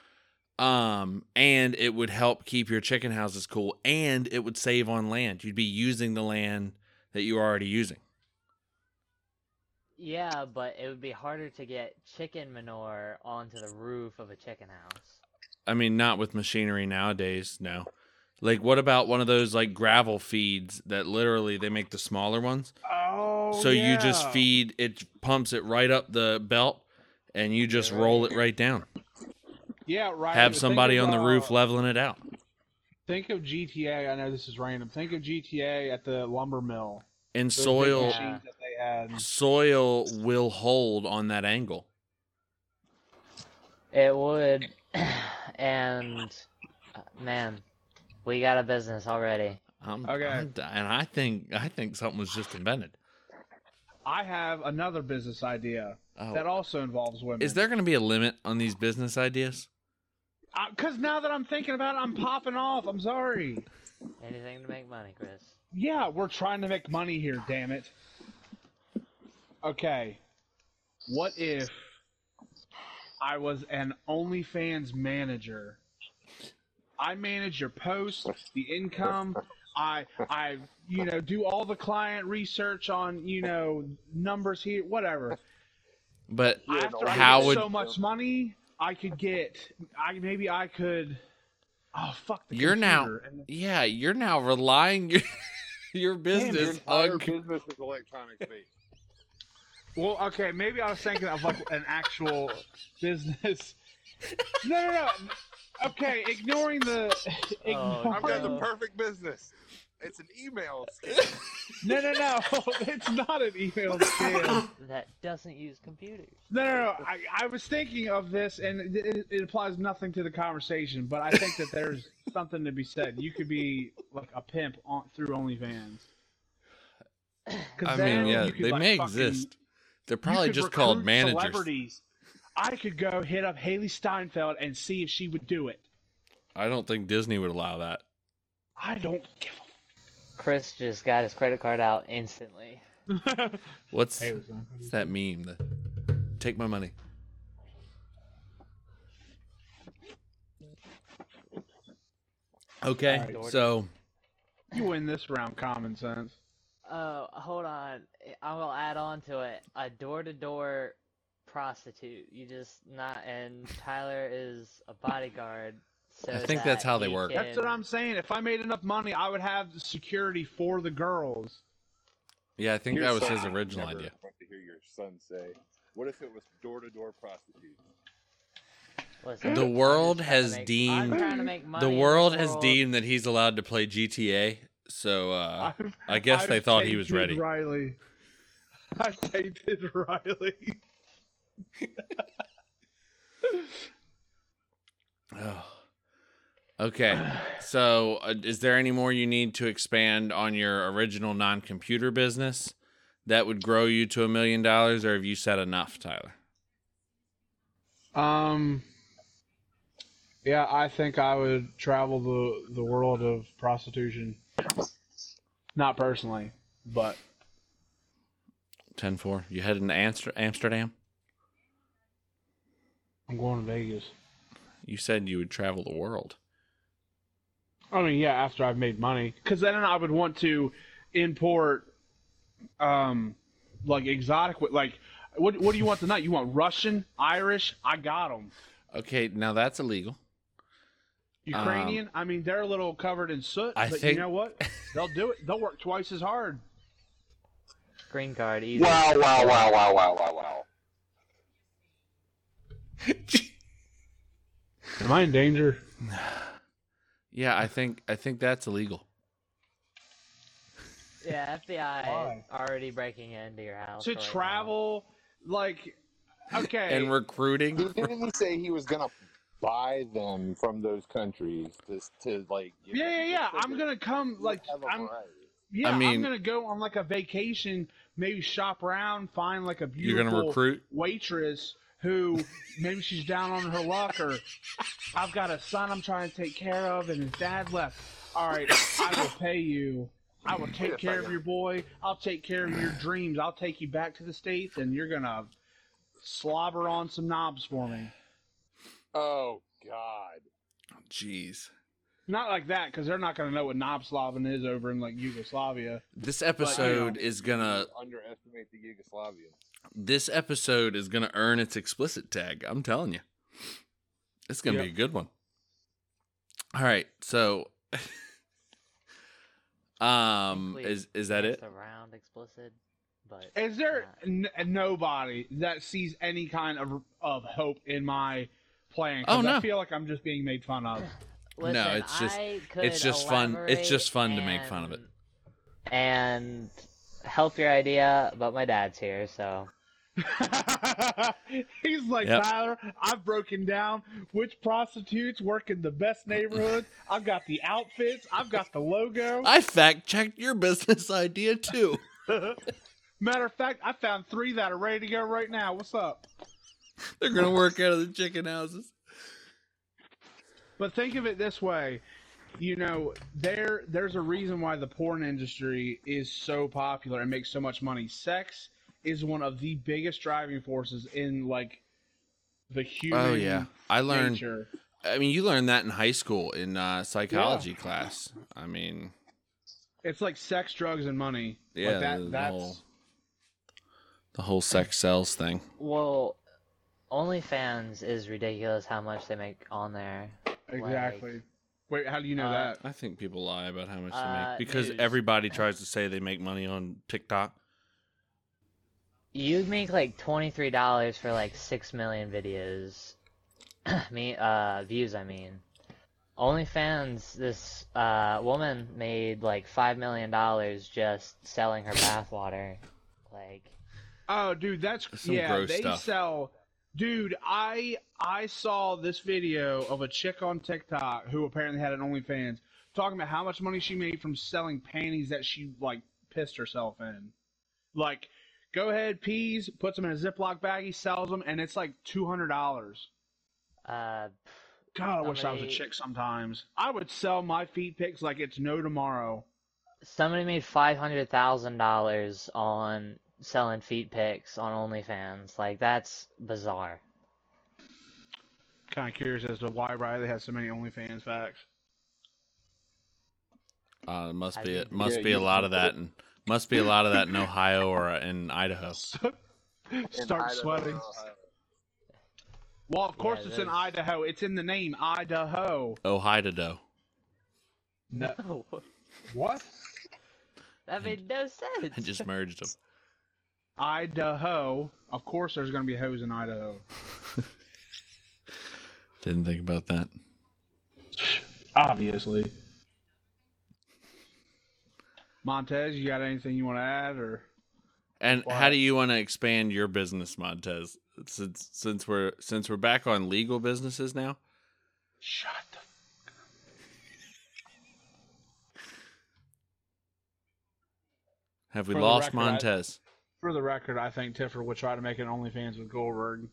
Um, and it would help keep your chicken houses cool, and it would save on land. You'd be using the land that you are already using.
Yeah, but it would be harder to get chicken manure onto the roof of a chicken house.
I mean, not with machinery nowadays. No. Like, what about one of those like gravel feeds that literally they make the smaller ones?
Oh,
so you just feed it, pumps it right up the belt, and you just roll it right down.
Yeah, right.
Have somebody
of,
on the
uh,
roof leveling it out.
Think of GTA. I know this is random. Think of GTA at the lumber mill.
And
Those
soil,
that they had.
soil will hold on that angle.
It would, and uh, man, we got a business already.
I'm,
Okay.
I'm and I think I think something was just invented.
I have another business idea
Oh.
that also involves women.
Is there going to be a limit on these business ideas?
Uh, because now that I'm thinking about it, I'm popping off. I'm sorry.
Anything to make money, Chris.
Yeah, we're trying to make money here, damn it. Okay. What if I was an OnlyFans manager? I manage your posts, the income. I I you know do all the client research on you know numbers here, whatever.
But
After
no,
I
how would-
so much money, I could get. I maybe I could. Oh fuck the
You're now-
computer. And-
yeah, you're now relying your your
Your
business
entire
on.
business is electronics based.
Well, okay, maybe I was thinking of like an actual business. No, no, no. Okay, ignoring the.
Oh,
I've got the perfect business. It's an email scam.
No, no, no. It's not an email scam.
That doesn't use computers.
No, no, no. I, I was thinking of this, and it, it applies nothing to the conversation, but I think that there's something to be said. You could be like a pimp on, through OnlyFans. 'Cause
I mean, yeah,
could,
they
like,
may
fucking-
exist. They're probably just called managers.
Celebrities. I could go hit up Hailee Steinfeld and see if she would do it.
I don't think Disney would allow that.
I don't give
Chris just got his credit card out instantly.
What's,
Hailee Steinfeld.
what's that meme? The, take my money. Okay,
Alright.
so
You win this round, common sense.
Oh, hold on. I will add on to it. A door-to-door prostitute. You just not, and Tyler is a bodyguard. So
I think that's how they
he
work.
That's what I'm saying. If I made enough money, I would have the security for the girls.
yeah, I think
Your
that was
son
his
would
original
never
idea.
Want to hear your son say, "What if it was door-to-door prostitutes?"
Listen,
The world
just trying to
has
make-
deemed-
I'm trying to make money
The world has
world.
deemed that he's allowed to play GTA, so uh,
I've-
guess
I've
they thought he was
taken
ready.
Riley. I dated Riley.
Oh. Okay. So, uh, is there any more you need to expand on your original non-computer business that would grow you to a million dollars, or have you said enough, Tyler?
Um. Yeah, I think I would travel the the world of prostitution. Not personally, but
10-4. You heading to Amster- Amsterdam?
I'm going to Vegas.
You said you would travel the world.
I mean, yeah, after I've made money, because then I would want to import, um, like exotic, like what what do you want tonight? You want Russian, Irish? I got them.
Okay, now that's illegal.
Ukrainian? I mean, they're a little covered in soot,
I
but
think-
you know what? They'll do it. They'll work twice as hard.
Green card, easy.
Wow! Wow! Wow! Wow! Wow! Wow! Wow!
Am I in danger?
Yeah, I think I think that's illegal.
Yeah, FBI
Why?
already breaking into your house.
To
right now.
travel, like, okay,
And recruiting.
Didn't he say he was gonna buy them from those countries to, to like? give
yeah,
them
yeah, yeah. I'm gonna come, like,
have a
I'm,
variety.
yeah,
I
I
mean-
am gonna go on like a vacation, maybe shop around, find like a
You're
beautiful
gonna recruit.
waitress who maybe she's down on her luck, or I've got a son I'm trying to take care of, and his dad left. All right, I will pay you. I will take care of your boy. I'll take care of your dreams. I'll take you back to the states, and you're gonna slobber on some knobs for me.
Oh God!
Jeez.
Not like that, because they're not gonna know what knob slobbing is over in like Yugoslavia.
This episode
know.
is gonna
underestimate the Yugoslavia.
This episode is gonna earn its explicit tag. I'm telling you, it's gonna be a good one. All right, so um,
We
is is that it?
Around explicit, but
Is there n- nobody that sees any kind of of hope in my plan?
Oh,
'Cause
no.
I feel like I'm just being made fun of.
Listen,
No, it's just- it's just fun- it's just
elaborate
fun to make fun of it.
and- And help your idea, but my dad's here, so
He's like
Yep.
Tyler. I've broken down which prostitutes work in the best neighborhoods. I've got the outfits. I've got the logo.
I fact checked your business idea too.
Matter of fact, I found three that are ready to go right now. What's up?
They're gonna work out of the chicken houses.
But think of it this way, you know, there there's a reason why the porn industry is so popular and makes so much money. Sex is one of the biggest driving forces in like the human
Oh yeah, I learned.
nature.
I mean, you learned that in high school in uh, psychology class. I mean,
It's like sex, drugs, and money.
Yeah,
like that,
the- the
that's
whole- the whole sex sells thing.
well, OnlyFans is ridiculous how much they make on there.
exactly. Wait, how do you know
Uh,
that?
I think people lie about how much they
Uh,
make because
news.
everybody tries to say they make money on TikTok.
You make like twenty three dollars for like six million videos. me uh views I mean. OnlyFans, this uh woman made like five million dollars just selling her bathwater. Like
Oh, dude, that's
Some
yeah.
gross
They
stuff.
sell, dude. I I saw this video of a chick on TikTok who apparently had an OnlyFans talking about how much money she made from selling panties that she like pissed herself in. Like, go ahead, peas, puts them in a Ziploc baggie, sells them, and it's like two hundred dollars.
uh
God, I wish I was a chick sometimes. I would sell my feet pics like it's no tomorrow.
somebody made five hundred thousand dollars on selling feet pics on OnlyFans. Like that's bizarre.
Kind of curious as to why Riley has so many OnlyFans facts.
Uh, must
I
be it must
Yeah,
be a lot of that, and must be a lot of that in Ohio or uh, in Idaho.
Start
In
sweating.
Ohio.
Well, of course
Yeah,
it's in Idaho. It's in the name, Idaho.
Ohio.
No. What?
that made no sense.
I just merged them.
Idaho. Of course there's going to be hoes in Idaho.
Didn't think about that.
Obviously. Montez, you got anything you want to add or
And
Wow.
how do you want to expand your business, Montez? Since since we're since we're back on legal businesses now.
Shut the.
Have we
For
lost
record,
Montez?
For the record, I think Tiffer would try to make an OnlyFans with Goldberg.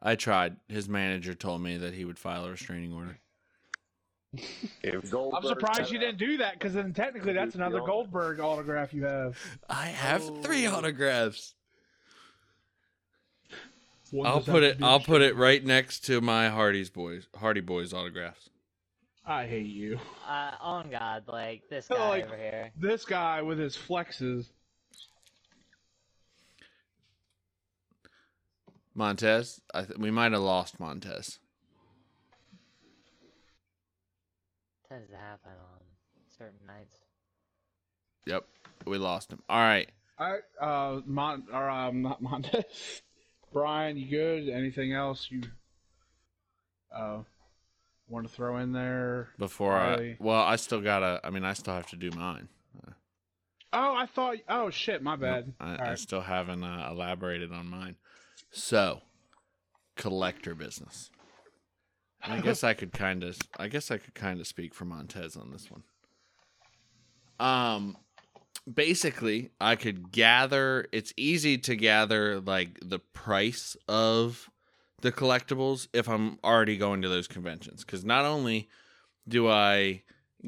I tried. His manager told me that he would file a restraining order.
If
I'm surprised you didn't do that because then technically that's another
owner.
Goldberg autograph you have.
I have three autographs.
One
I'll put it. I'll put it right next to my Hardy's boys, Hardy Boys autographs.
I hate you.
Uh, on God, like this
Oh,
guy
like-
over here.
This guy with his flexes.
Montez, I th- we might have lost Montez.
Tends to happen on certain nights.
Yep, we lost him. All right.
I uh Mon or um not Montez. Brian, you good? Anything else you uh want to throw in there?
Before I, well, I still gotta. I mean, I still have to do mine.
Oh, I thought. Oh shit, my bad.
I,
All
I
right.
still haven't uh, elaborated on mine. So, collector business. And I guess I could kind of. I guess I could kind of speak for Montez on this one. Um, basically, I could gather. It's easy to gather like the price of the collectibles if I'm already going to those conventions, because not only do I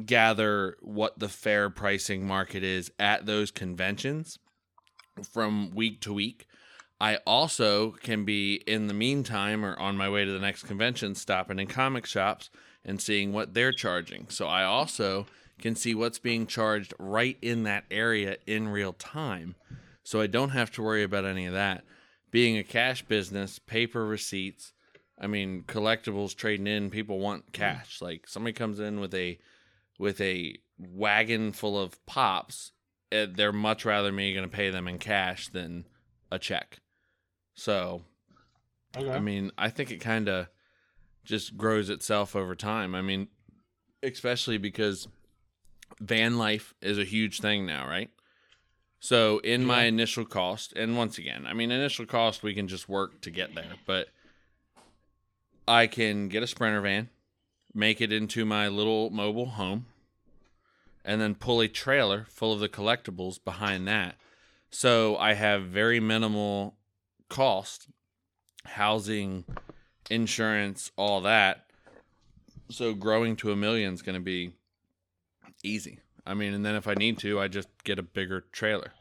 gather what the fair pricing market is at those conventions from week to week. I also can be in the meantime or on my way to the next convention stopping in comic shops and seeing what they're charging. So I also can see what's being charged right in that area in real time. So I don't have to worry about any of that. Being a cash business, paper receipts, I mean collectibles trading in, people want cash. Like somebody comes in with a with a wagon full of pops, eh, they're much rather me going to pay them in cash than a check. So,
Okay.
I mean, I think it kind of just grows itself over time. I mean, especially because van life is a huge thing now, right? So, in my initial cost, and once again, I mean, initial cost, we can just work to get there, but I can get a Sprinter van, make it into my little mobile home, and then pull a trailer full of the collectibles behind that. So I have very minimal cost, housing, insurance, all that. So growing to a million is going to be easy. I mean, and then if I need to, I just get a bigger trailer.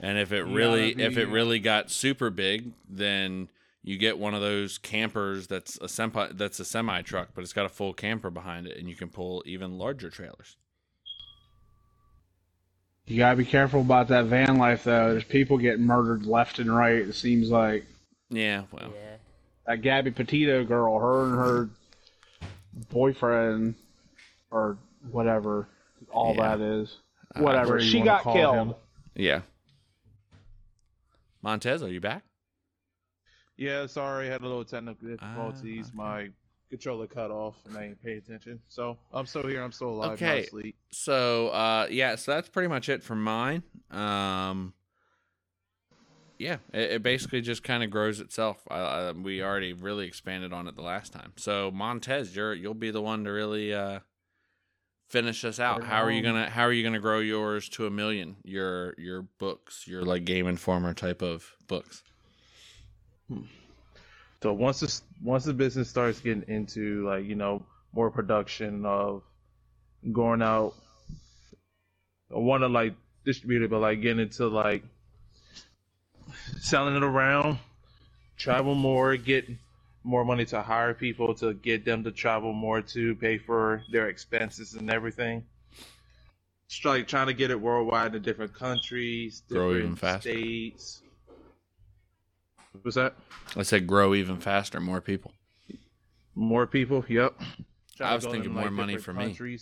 And if it really
gotta
if it really got super big, then you get one of those campers that's a semi that's a semi truck, but it's got a full camper behind it and you can pull even larger trailers.
You gotta be careful about that van life though. There's people getting murdered left and right. It seems like
Yeah, well.
Yeah.
that Gabby Petito girl, her and her boyfriend or whatever, all
Yeah.
that is.
Uh,
Whatever.
whatever you
she got killed.
him.
Yeah. Montez, are you back?
Yeah, sorry, had a little technical difficulties.
okay.
My controller cut off and I didn't pay attention. So I'm still here. I'm still alive.
Okay.
Asleep.
So, uh, yeah, so that's pretty much it for mine. Um, yeah, it, it basically just kind of grows itself. I, I, we already really expanded on it the last time. So, Montez, you're you'll be the one to really uh, finish us out. How are you gonna How are you gonna grow yours to a million? Your your books, your like Game Informer type of books.
So once this once the business starts getting into like you know more production of going out, I want to like distribute it, but like getting into like selling it around, travel more, get more money to hire people to get them to travel more to pay for their expenses and everything. Just like trying to get it worldwide in different countries,
Grow
different states. What's that?
I said grow even faster, more people.
More people, yep. Try
I was thinking
in,
more
like,
money
different
for me.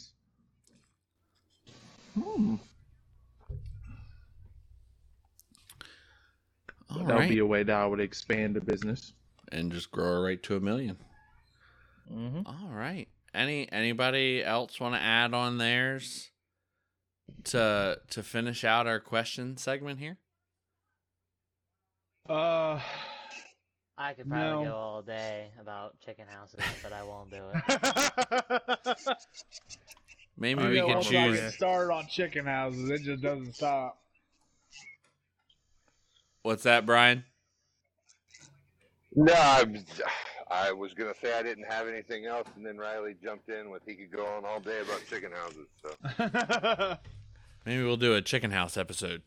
Hmm.
All
that would
right,
be a way that I would expand the business.
and just grow it right to a million.
Mm-hmm.
All right. Any anybody else want to add on theirs to to finish out our question segment here?
Uh,
I could probably
No.
go all day about chicken houses, but I won't do it.
Maybe
I
we
can
could
I'm
choose.
start on chicken houses. It just doesn't stop.
What's that, Brian?
No, I'm, I was gonna say I didn't have anything else, and then Riley jumped in with he could go on all day about chicken houses. So
Maybe we'll do a chicken house episode.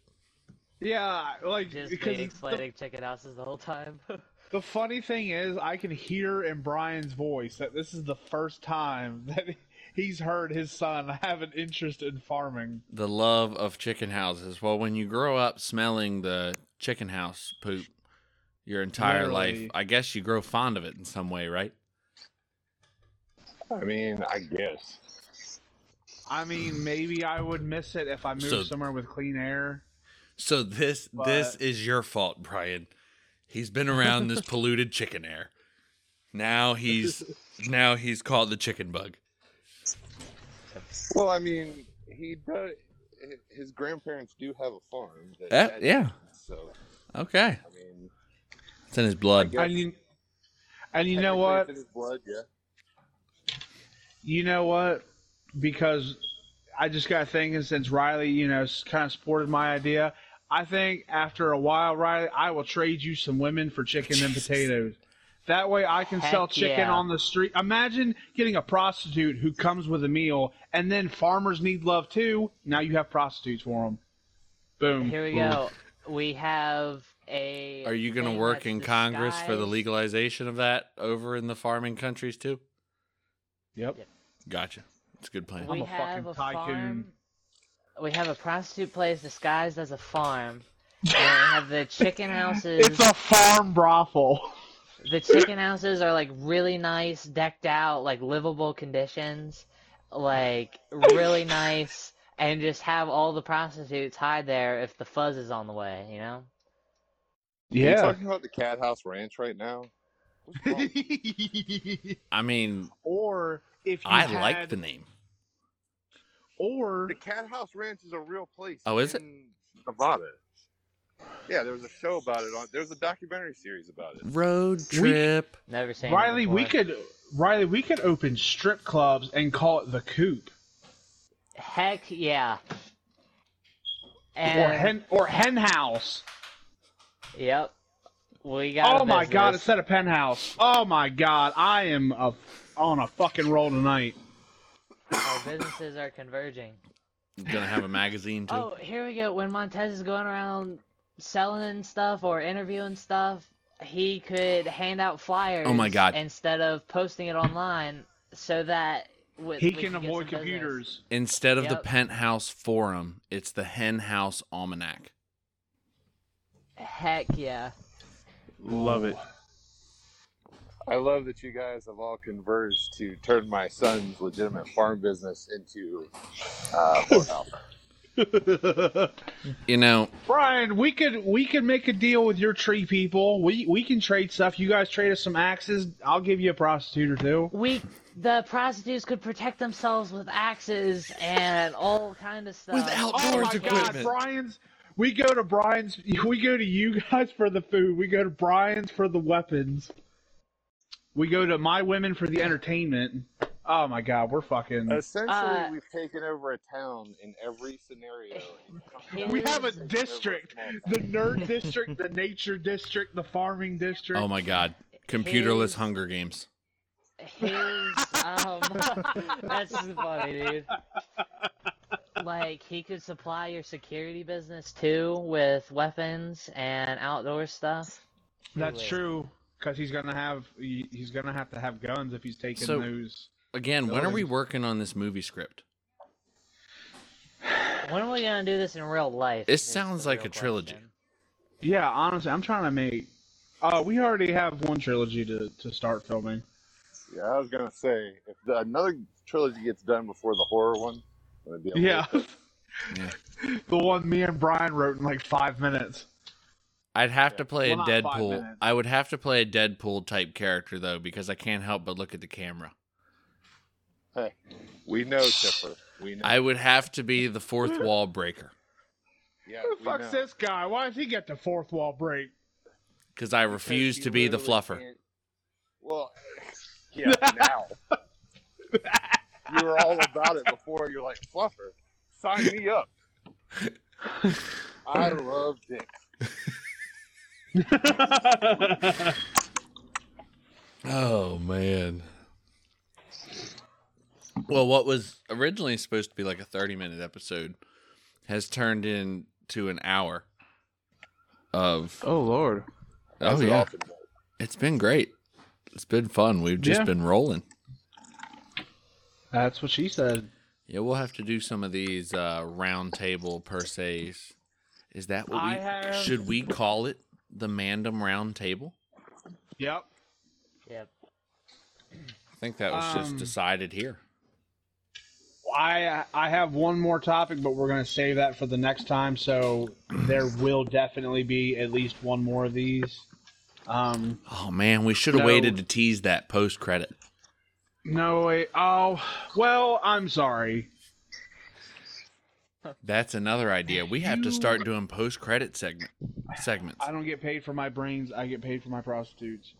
Yeah, like
Just
because
me
the,
explaining chicken houses the whole time.
the funny thing is, I can hear in Brian's voice that this is the first time that he's heard his son have an interest in farming.
The love of chicken houses. Well, when you grow up smelling the chicken house poop your entire
Literally.
life, I guess you grow fond of it in some way, right?
I mean, I guess.
I mean, maybe I would miss it if I moved
So-
somewhere with clean air.
So this this is your fault, Brian. He's been around this polluted chicken air. Now he's now he's called the chicken bug.
Well, I mean, he does. His grandparents do have a farm. that
Eh, yeah.
did, So
Okay.
I mean,
It's in his blood.
guess-
And you, and you know what?
it's in his blood, yeah.
You know what? Because I just got thinking since Riley, you know, kind of supported my idea. I think after a while, Riley, I will trade you some women for chicken and potatoes. That way, I can
Heck
sell chicken
yeah.
on the street. Imagine getting a prostitute who comes with a meal, and then farmers need love too. Now you have prostitutes for them. Boom.
Here we go. We have a.
Are you going to work
that's
in Congress for the legalization of that over in the farming countries too?
Yep.
Yep.
Gotcha. It's a good plan.
I'm
We
a fucking
have a
tycoon.
farm. We have a prostitute place disguised as a farm. And we have the chicken houses.
It's a farm brothel.
the chicken houses are like really nice, decked out, like livable conditions, like really nice, and just have all the prostitutes hide there if the fuzz is on the way, you know?
Are you
Yeah.
talking about the Cat House Ranch right now?
I mean,
or if you
I
had,
like the name.
Or
the Cat House Ranch is a real place.
Oh, is it?
in Nevada. Yeah, there was a show about it on. There's a documentary series about it.
Road
We-
trip.
Never seen it
Riley, we
before.
could Riley, we could open strip clubs and call it the Coop
Heck yeah.
or
And,
hen or hen house.
Yep. We got.
Oh
a
my god,
business.
instead of penthouse. Oh my god, I am a, on a fucking roll tonight.
Our businesses are converging.
Gonna have a magazine too.
Oh, here we go. When Montez is going around selling stuff or interviewing stuff, he could hand out flyers.
Oh my God.
Instead of posting it online, so that w-
He
we
can avoid
some business.
computers.
Instead of the penthouse forum, it's the hen house almanac.
Heck yeah!
Love it.
I love that you guys have all converged to turn my son's legitimate farm business into uh, whorehouse.
You know,
Brian, we could we could make a deal with your tree people. We we can trade stuff. You guys trade us some axes. I'll give you a prostitute or two.
We the prostitutes could protect themselves with axes and all kind of stuff.
With
Oh
outdoors
my god,
equipment.
Brian's. We go to Brian's. We go to you guys for the food. We go to Brian's for the weapons. We go to my women for the entertainment. Oh my god, we're fucking.
Essentially,
Uh,
we've taken over a town in every scenario.
We have a
Taken over a
district. The nerd district, the nature district, the farming district.
oh my god, computerless
His-
Hunger Games.
His um, that's funny, dude. Like he could supply your security business too with weapons and outdoor stuff.
That's
Really.
true. Because he's gonna have he's gonna have to have guns if he's taking
So-
those.
Again, when are we working on this movie script?
When are we gonna do this in real life?
This
is
sounds like
real
a trilogy.
question.
Yeah, honestly, I'm trying to make. Uh, we already have one trilogy to, to start filming.
Yeah, I was gonna say if the, another trilogy gets done before the horror one, I'm gonna be
Yeah.
Yeah.
the one me and Brian wrote in like five minutes.
I'd have to play
Well,
a Deadpool. I would have to play a Deadpool type character though, because I can't help but look at the camera.
Hey, we know Tipper. We know.
I would have to be the fourth wall breaker.
yeah,
Who the fuck's
know.
this guy? Why does he get the fourth wall break?
because I
because
refuse
she
to be the fluffer.
can't- Well, yeah, now. you were all about it before. You're like, fluffer, sign me up. I love dick.
Oh man. Well, what was originally supposed to be like a 30 minute episode has turned into an hour of
oh Lord.
Oh
As it
yeah.
often does.
It's been great. It's been fun. We've just
Yeah.
been rolling.
That's what she said.
Yeah, we'll have to do some of these uh round table per se's. Is that what we
have-
should we call it? The Mandom round table?
Yep.
Yep.
I think that was just
Um,
decided here.
I I have one more topic, but we're gonna save that for the next time. So there will definitely be at least one more of these. Um,
Oh man, we should have
No.
waited to tease that post credit.
no way. Oh, well, I'm sorry.
That's another idea. We have to start doing post credit segment segments.
I don't get paid for my brains. I get paid for my prostitutes.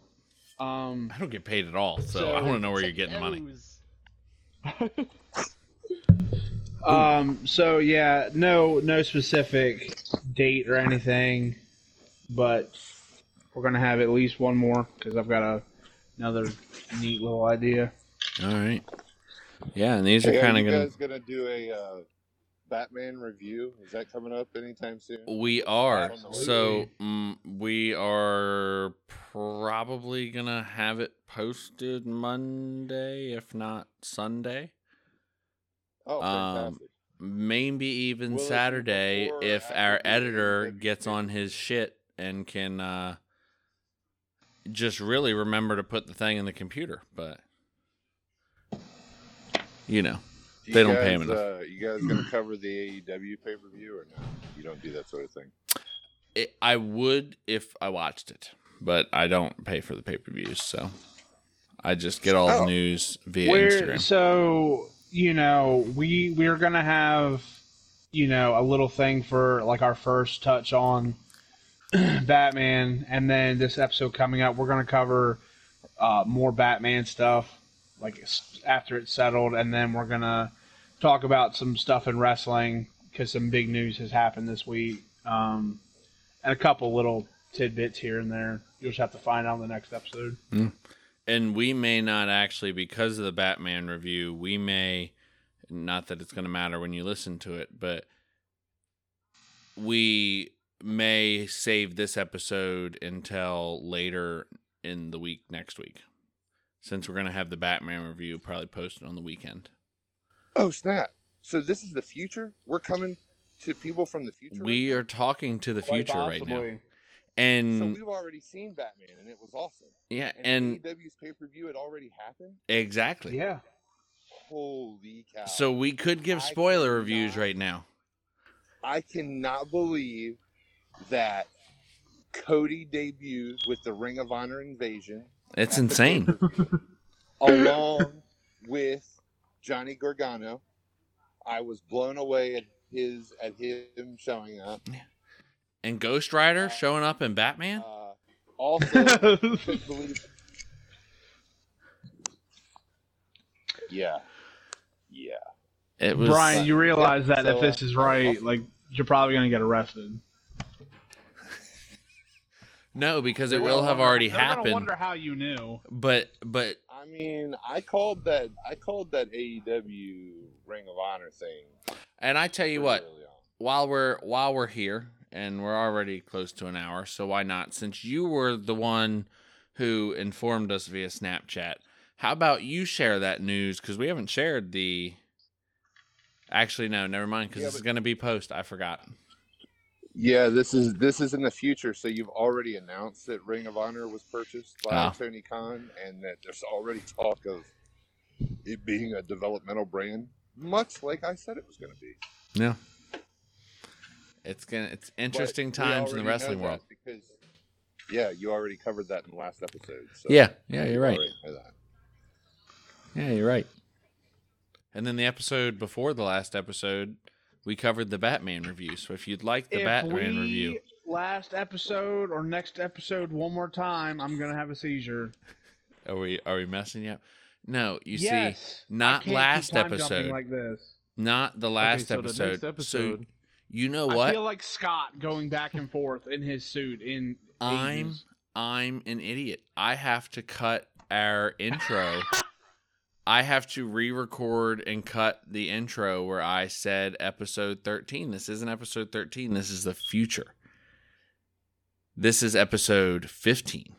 Um,
I don't get paid at all, so,
So-
I want to know where you're getting the money.
um. So yeah, no, no specific date or anything, but we're gonna have at least one more because I've got a another neat little idea.
All right. Yeah, and these are kind of gonna.
guys gonna do a uh, Batman review? Is that coming up anytime soon?
We are. So mm, we are probably gonna have it posted Monday, if not Sunday.
Oh,
Um,
fantastic!
Maybe even
Will
Saturday if our editor gets on his shit and can uh, just really remember to put the thing in the computer. But you know,
Do
they don't pay him
guys,
enough.
Uh, you guys gonna cover the AEW pay per view or no? You don't do that sort of thing.
it, I would if I watched it, but I don't pay for the pay per views, so I just get all
Oh.
the news via
We're,
Instagram.
so you know, we we're gonna have you know a little thing for like our first touch on Batman, and then this episode coming up, we're gonna cover uh, more Batman stuff like after it's settled, and then we're gonna talk about some stuff in wrestling because some big news has happened this week, um, and a couple little tidbits here and there. You'll just have to find out in the next episode.
and we may not actually because of the Batman review, we may not that it's going to matter when you listen to it, but we may save this episode until later in the week next week. Since we're going to have the Batman review probably posted on the weekend.
Oh snap! So this is the future. We're coming to people from the future.
We are talking to the
Quite
future right now.
possibly.
so
And
we've already seen Batman, and it was awesome.
yeah,
And,
and
AEW's pay per view had already happened.
exactly.
Yeah.
Holy cow!
So we could give
I
spoiler reviews right now.
I cannot believe that Cody debuted with the Ring of Honor Invasion.
It's insane.
along with Johnny Gargano. I was blown away at his at him showing up.
And Ghost Rider showing up in Batman?
Uh, also, believe. Yeah, yeah.
It was
Brian, you realize that
So,
if this
uh,
is
uh,
right,
uh,
like you're probably gonna get arrested.
No, because it
They're
will have already
they're gonna
happened.
wonder how you knew.
But but
I mean, I called that. I called that AEW Ring of Honor thing.
and I tell you what, while we're while we're here and we're already close to an hour, so why not? Since you were the one who informed us via Snapchat, how about you share that news because we haven't shared the. Actually, no, never mind because
Yeah,
this is
but-
going to be post. I forgot.
Yeah, this is this is in the future. So you've already announced that Ring of Honor was purchased by
Ah.
Tony Khan, and that there's already talk of it being a developmental brand, much like I said it was going to be.
Yeah, it's gonna it's interesting
we
times in the
already know
wrestling world.
because yeah, you already covered that in the last episode. So
Yeah, yeah,
you
you're right.
already know that.
Yeah, you're right. And then the episode before the last episode, we covered the Batman review. So if you'd like the
If
Batman
we-
review,
last episode or next episode one more time, I'm gonna have a seizure.
Are we are we messing you up? No, you
yes,
see, not last episode.
like this.
not the last
okay, so
episode.
The next
So
episode.
you know what?
I feel like Scott going back and forth in his suit in
I'm
80s.
I'm an idiot. I have to cut our intro. I have to re-record and cut the intro where I said episode 13. This isn't episode 13. This is the future. This is episode 15.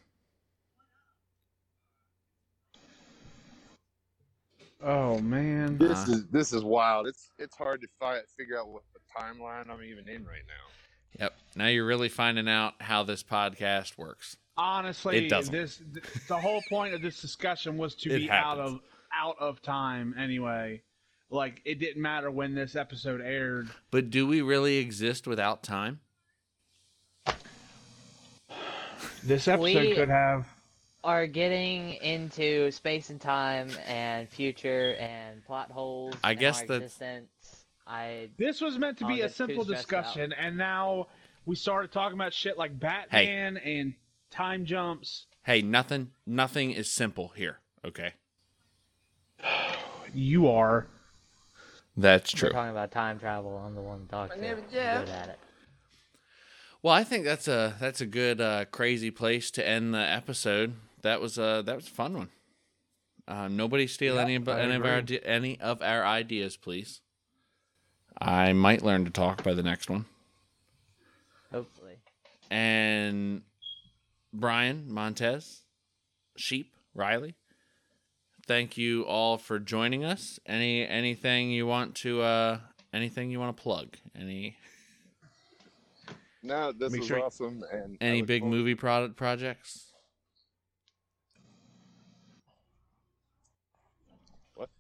Oh man.
This
Uh-huh.
is this is wild. It's it's hard to fi- figure out what the timeline I'm even in right now.
Yep. Now you're really finding out how this podcast works.
Honestly,
It doesn't.
this th- the whole point of this discussion was to
It
be out of out of time anyway. Like it didn't matter when this episode aired.
But do we really exist without time?
This episode
We-
could have
Are getting into space and time and future and plot holes.
I guess
our
that's-
existence. I
This was meant to be a simple
stressed
discussion, and now we started talking about shit like Batman and time jumps.
Hey, nothing nothing is simple here, okay?
You are.
That's true.
we're
true.
talking about time travel. I'm the one talking
name
good
is Jeff.
at it.
Well, I think that's a that's a good uh, crazy place to end the episode. That was a that was a fun one. Uh, nobody steal
Yeah,
any of any of our any of our ideas, please. I might learn to talk by the next one.
Hopefully.
And Brian Montez, Sheep Riley, thank you all for joining us. Any anything you want to uh anything you want to plug? Any
No, this
Make
is
sure-
awesome. And
any big
forward-
movie product projects?
What?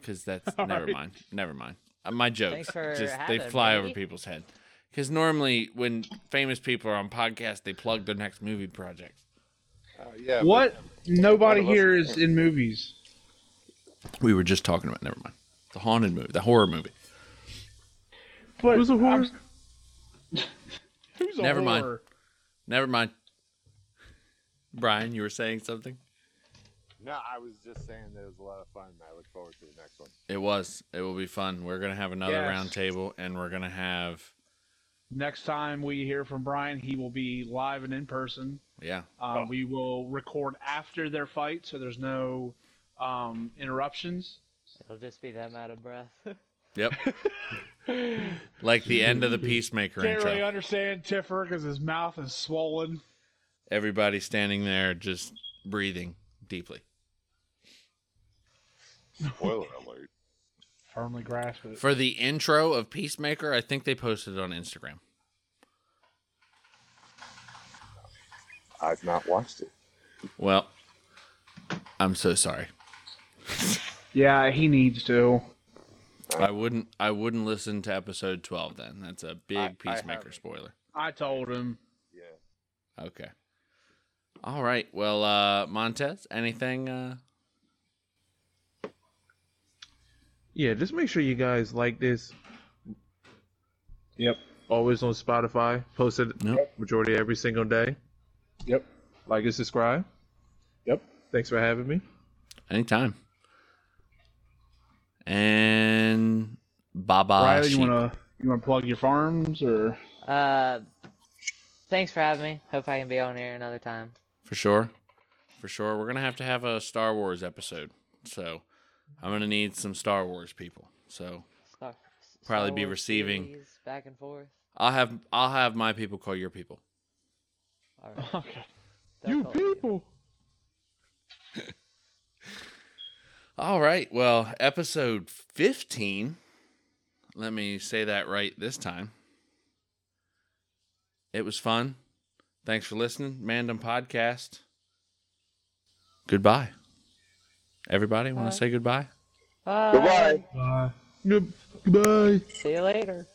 Because that's
All
never
right.
mind. Never mind. Uh, my jokes just they fly
me.
over people's head. Because normally when famous people are on podcasts, they plug their next movie project.
Uh, yeah. but-
What? Nobody
One of us-
here is in movies.
We were just talking about. Never mind. The haunted movie, the horror movie.
But
Who's a horror?
I'm- Who's a
Never mind.
horror?
Never mind. Brian, you were saying something.
No, I was just saying that it was a lot of fun. and I look forward to the next one.
It was. It will be fun. We're gonna have another
Yes.
round table, and we're gonna have
Next time we hear from Brian, he will be live and in person.
Yeah.
Uh, We will record after their fight, so there's no um, interruptions.
It'll just be them out of breath.
Yep. like the end of the Peacemaker
Can't
intro.
really understand Tiffer because his mouth is swollen.
Everybody standing there just breathing deeply.
Spoiler alert.
Firmly grasp it.
For the intro of Peacemaker, I think they posted it on Instagram.
I've not watched it.
Well, I'm so sorry.
Yeah, he needs to.
I wouldn't I wouldn't listen to episode 12 then. That's a big
I- I
Peacemaker
haven't.
spoiler.
I told him.
Yeah.
Okay. All right. Well, uh Montez, anything uh
Yeah, just make sure you guys like this.
Yep.
Always on Spotify. Posted
Nope.
majority every single day.
Yep.
Like and subscribe.
Yep.
Thanks for having me.
anytime. And Baba
Riley, you wanna you wanna plug your farms or?
Uh, thanks for having me. Hope I can be on here another time.
For sure. For sure. We're going to have to have a Star Wars episode. So, I'm going to need some Star Wars people. So,
Star,
Probably
Star
be
Wars
receiving.
back and forth.
I'll have I'll have my people call your people.
All right.
Okay.
They'll
You
call
people.
All right. Well, episode 15. Let me say that right this time. It was fun. Thanks for listening. Mandom Podcast. Goodbye. Everybody want to say goodbye?
Bye.
Goodbye.
Bye. Goodbye.
See you later.